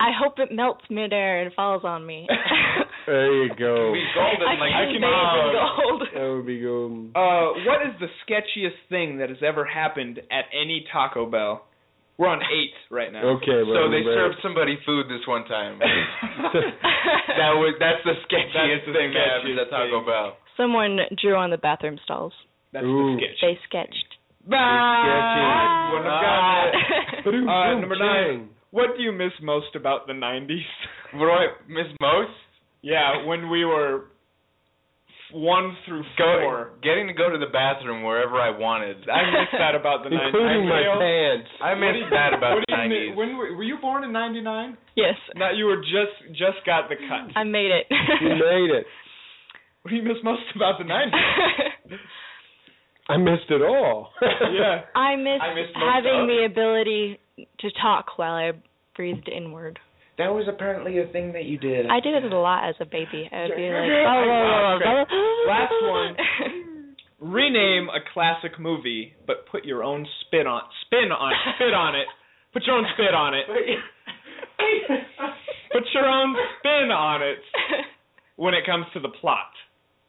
D: I hope it melts midair and falls on me.
C: There you go.
E: We golden
D: I
E: like
D: can
E: come
D: bathe gold.
C: That would be golden.
A: Uh, what is the sketchiest thing that has ever happened at any Taco Bell? We're on eight right now.
C: Okay,
E: So they
C: well,
E: served somebody food this one time. that was that's the sketchiest
A: That's the
E: thing that happens
A: sketchiest
E: at Taco
A: thing.
E: Bell.
D: Someone drew on the bathroom stalls.
A: That's
C: Ooh.
A: the sketch.
D: They sketched.
A: Ah, wouldn't have gotten it.
C: Ba-doom,
A: Uh, number nine. What do you miss most about the '90s?
E: What do I miss most?
A: yeah, when we were one through
E: Go,
A: four.
E: getting to go to the bathroom wherever I wanted.
A: I missed that about the '90s.
C: Including my
A: Kale,
C: pants.
E: I missed that about
A: what
E: the
A: you mi-
E: nineties.
A: When were, were you born in '99?
D: yes,
A: No, you were just just got the cut.
D: I made it.
C: You made it.
A: What do you miss most about the '90s?
C: I missed it all.
A: yeah.
D: I missed,
E: I miss most
D: having the ability to talk while I breathed inward.
E: That was apparently a thing that you did.
D: I did it a lot as a baby. I would be like,
A: Wow,
D: blah, blah,
A: great.
D: blah, blah.
A: Last one. Rename a classic movie, but put your own spin on spin on spit on it. Put your own spit on it. Put your own spin on it when it comes to the plot.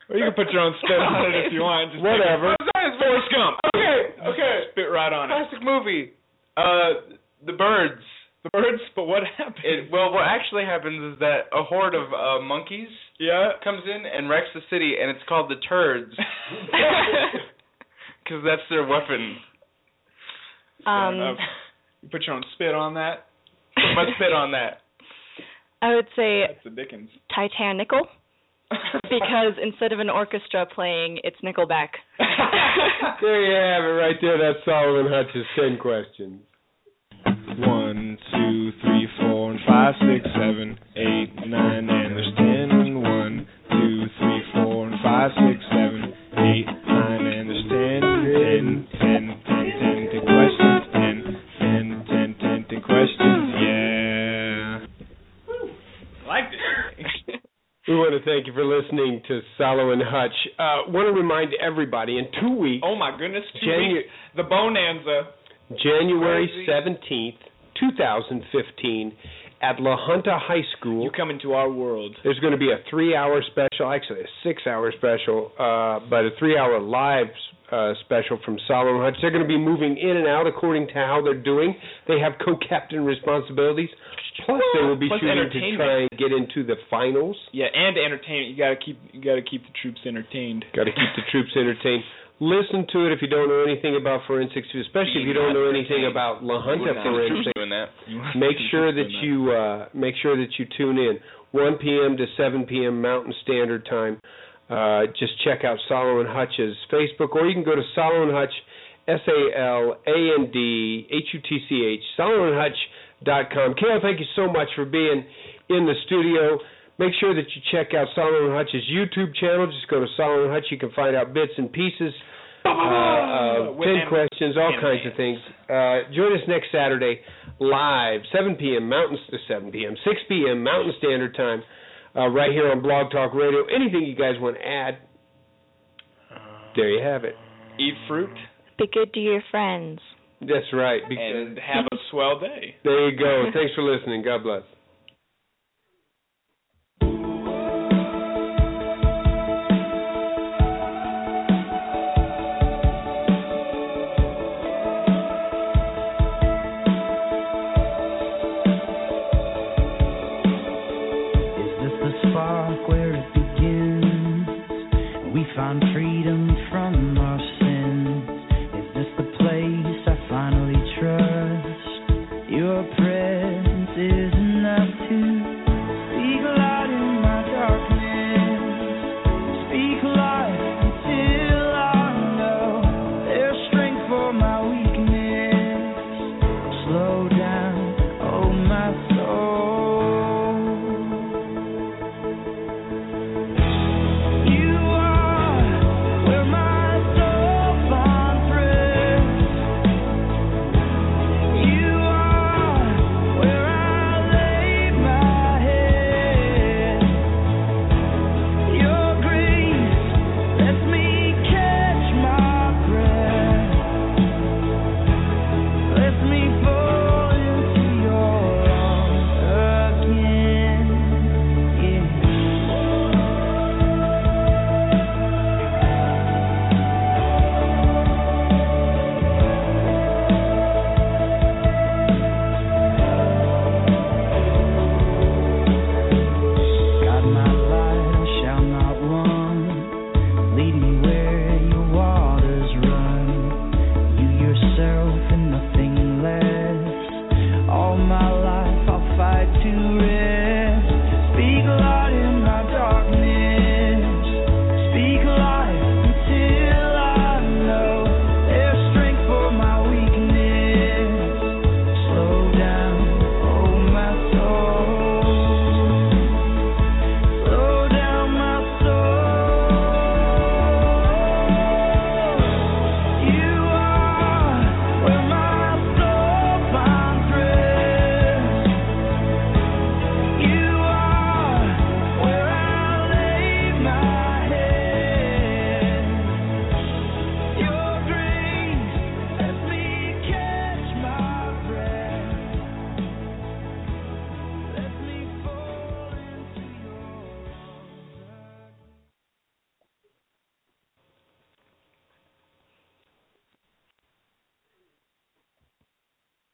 A: Or you can put your own spin on it if you want. Just
C: Whatever.
A: Take it. Forrest Gump.
E: Okay, okay.
A: Spit right on it.
E: Classic movie. Uh, The Birds.
A: The birds, but what happened?
E: It, well, what actually happens is that a horde of uh, monkeys
A: yeah.
E: comes in and wrecks the city, and it's called the Turds because that's their weapon.
A: Fair
D: um.
A: You put your own spit on that.
E: Put my spit on that.
D: I would say
A: That's the Dickens.
D: Titanical because instead of an orchestra playing, it's Nickelback.
C: there you have it right there. That's Salo and Hutch's 10 questions.
J: One, two, three, four, and five, six, seven, eight, nine, and there's ten. And one, two, three, four, and five, six, seven, eight, nine, and there's ten. Ten, ten, ten, ten, ten questions. Ten, ten, ten, ten, ten questions. Yeah. Liked it.
C: we want to thank you for listening to Salo and Hutch. Uh, want to remind everybody in two weeks.
A: Oh my goodness, two
C: January,
A: weeks. The Bonanza.
C: January seventeenth, two thousand fifteen, at La Junta High School.
A: You come into our world.
C: There's going to be a three-hour special, actually a six-hour special, uh, but a three-hour live uh, special from Salo and Hutch. They're going to be moving in and out according to how they're doing. They have co-captain responsibilities. Plus, they will be
A: Plus
C: shooting to try and get into the finals.
A: Yeah, and entertainment. You gotta keep you gotta keep the troops entertained.
C: Got to keep the troops entertained. Listen to it if you don't know anything about forensics, especially if you don't know anything about La Junta forensics. make sure that you uh, make sure that you tune in 1 p.m. to 7 p.m. Mountain Standard Time. Uh, just check out Salo and Hutch's Facebook, or you can go to Salo and Hutch, S A L A N D H U T C H, SaloandHutch.com. Kale, thank you so much for being in the studio. Make sure that you check out Salo and Hutch's YouTube channel. Just go to Salo and Hutch. You can find out bits and pieces, uh, uh, ten questions, all kinds of things. Uh, join us next Saturday live, 7 p.m. Mountain, uh, 7 p.m., 6 p.m. Mountain Standard Time, uh, right here on Blog Talk Radio. Anything you guys want to add? There you have it.
A: Eat fruit
D: Be good to your friends.
C: That's right. Because
A: and have a swell day.
C: there you go. Thanks for listening. God bless.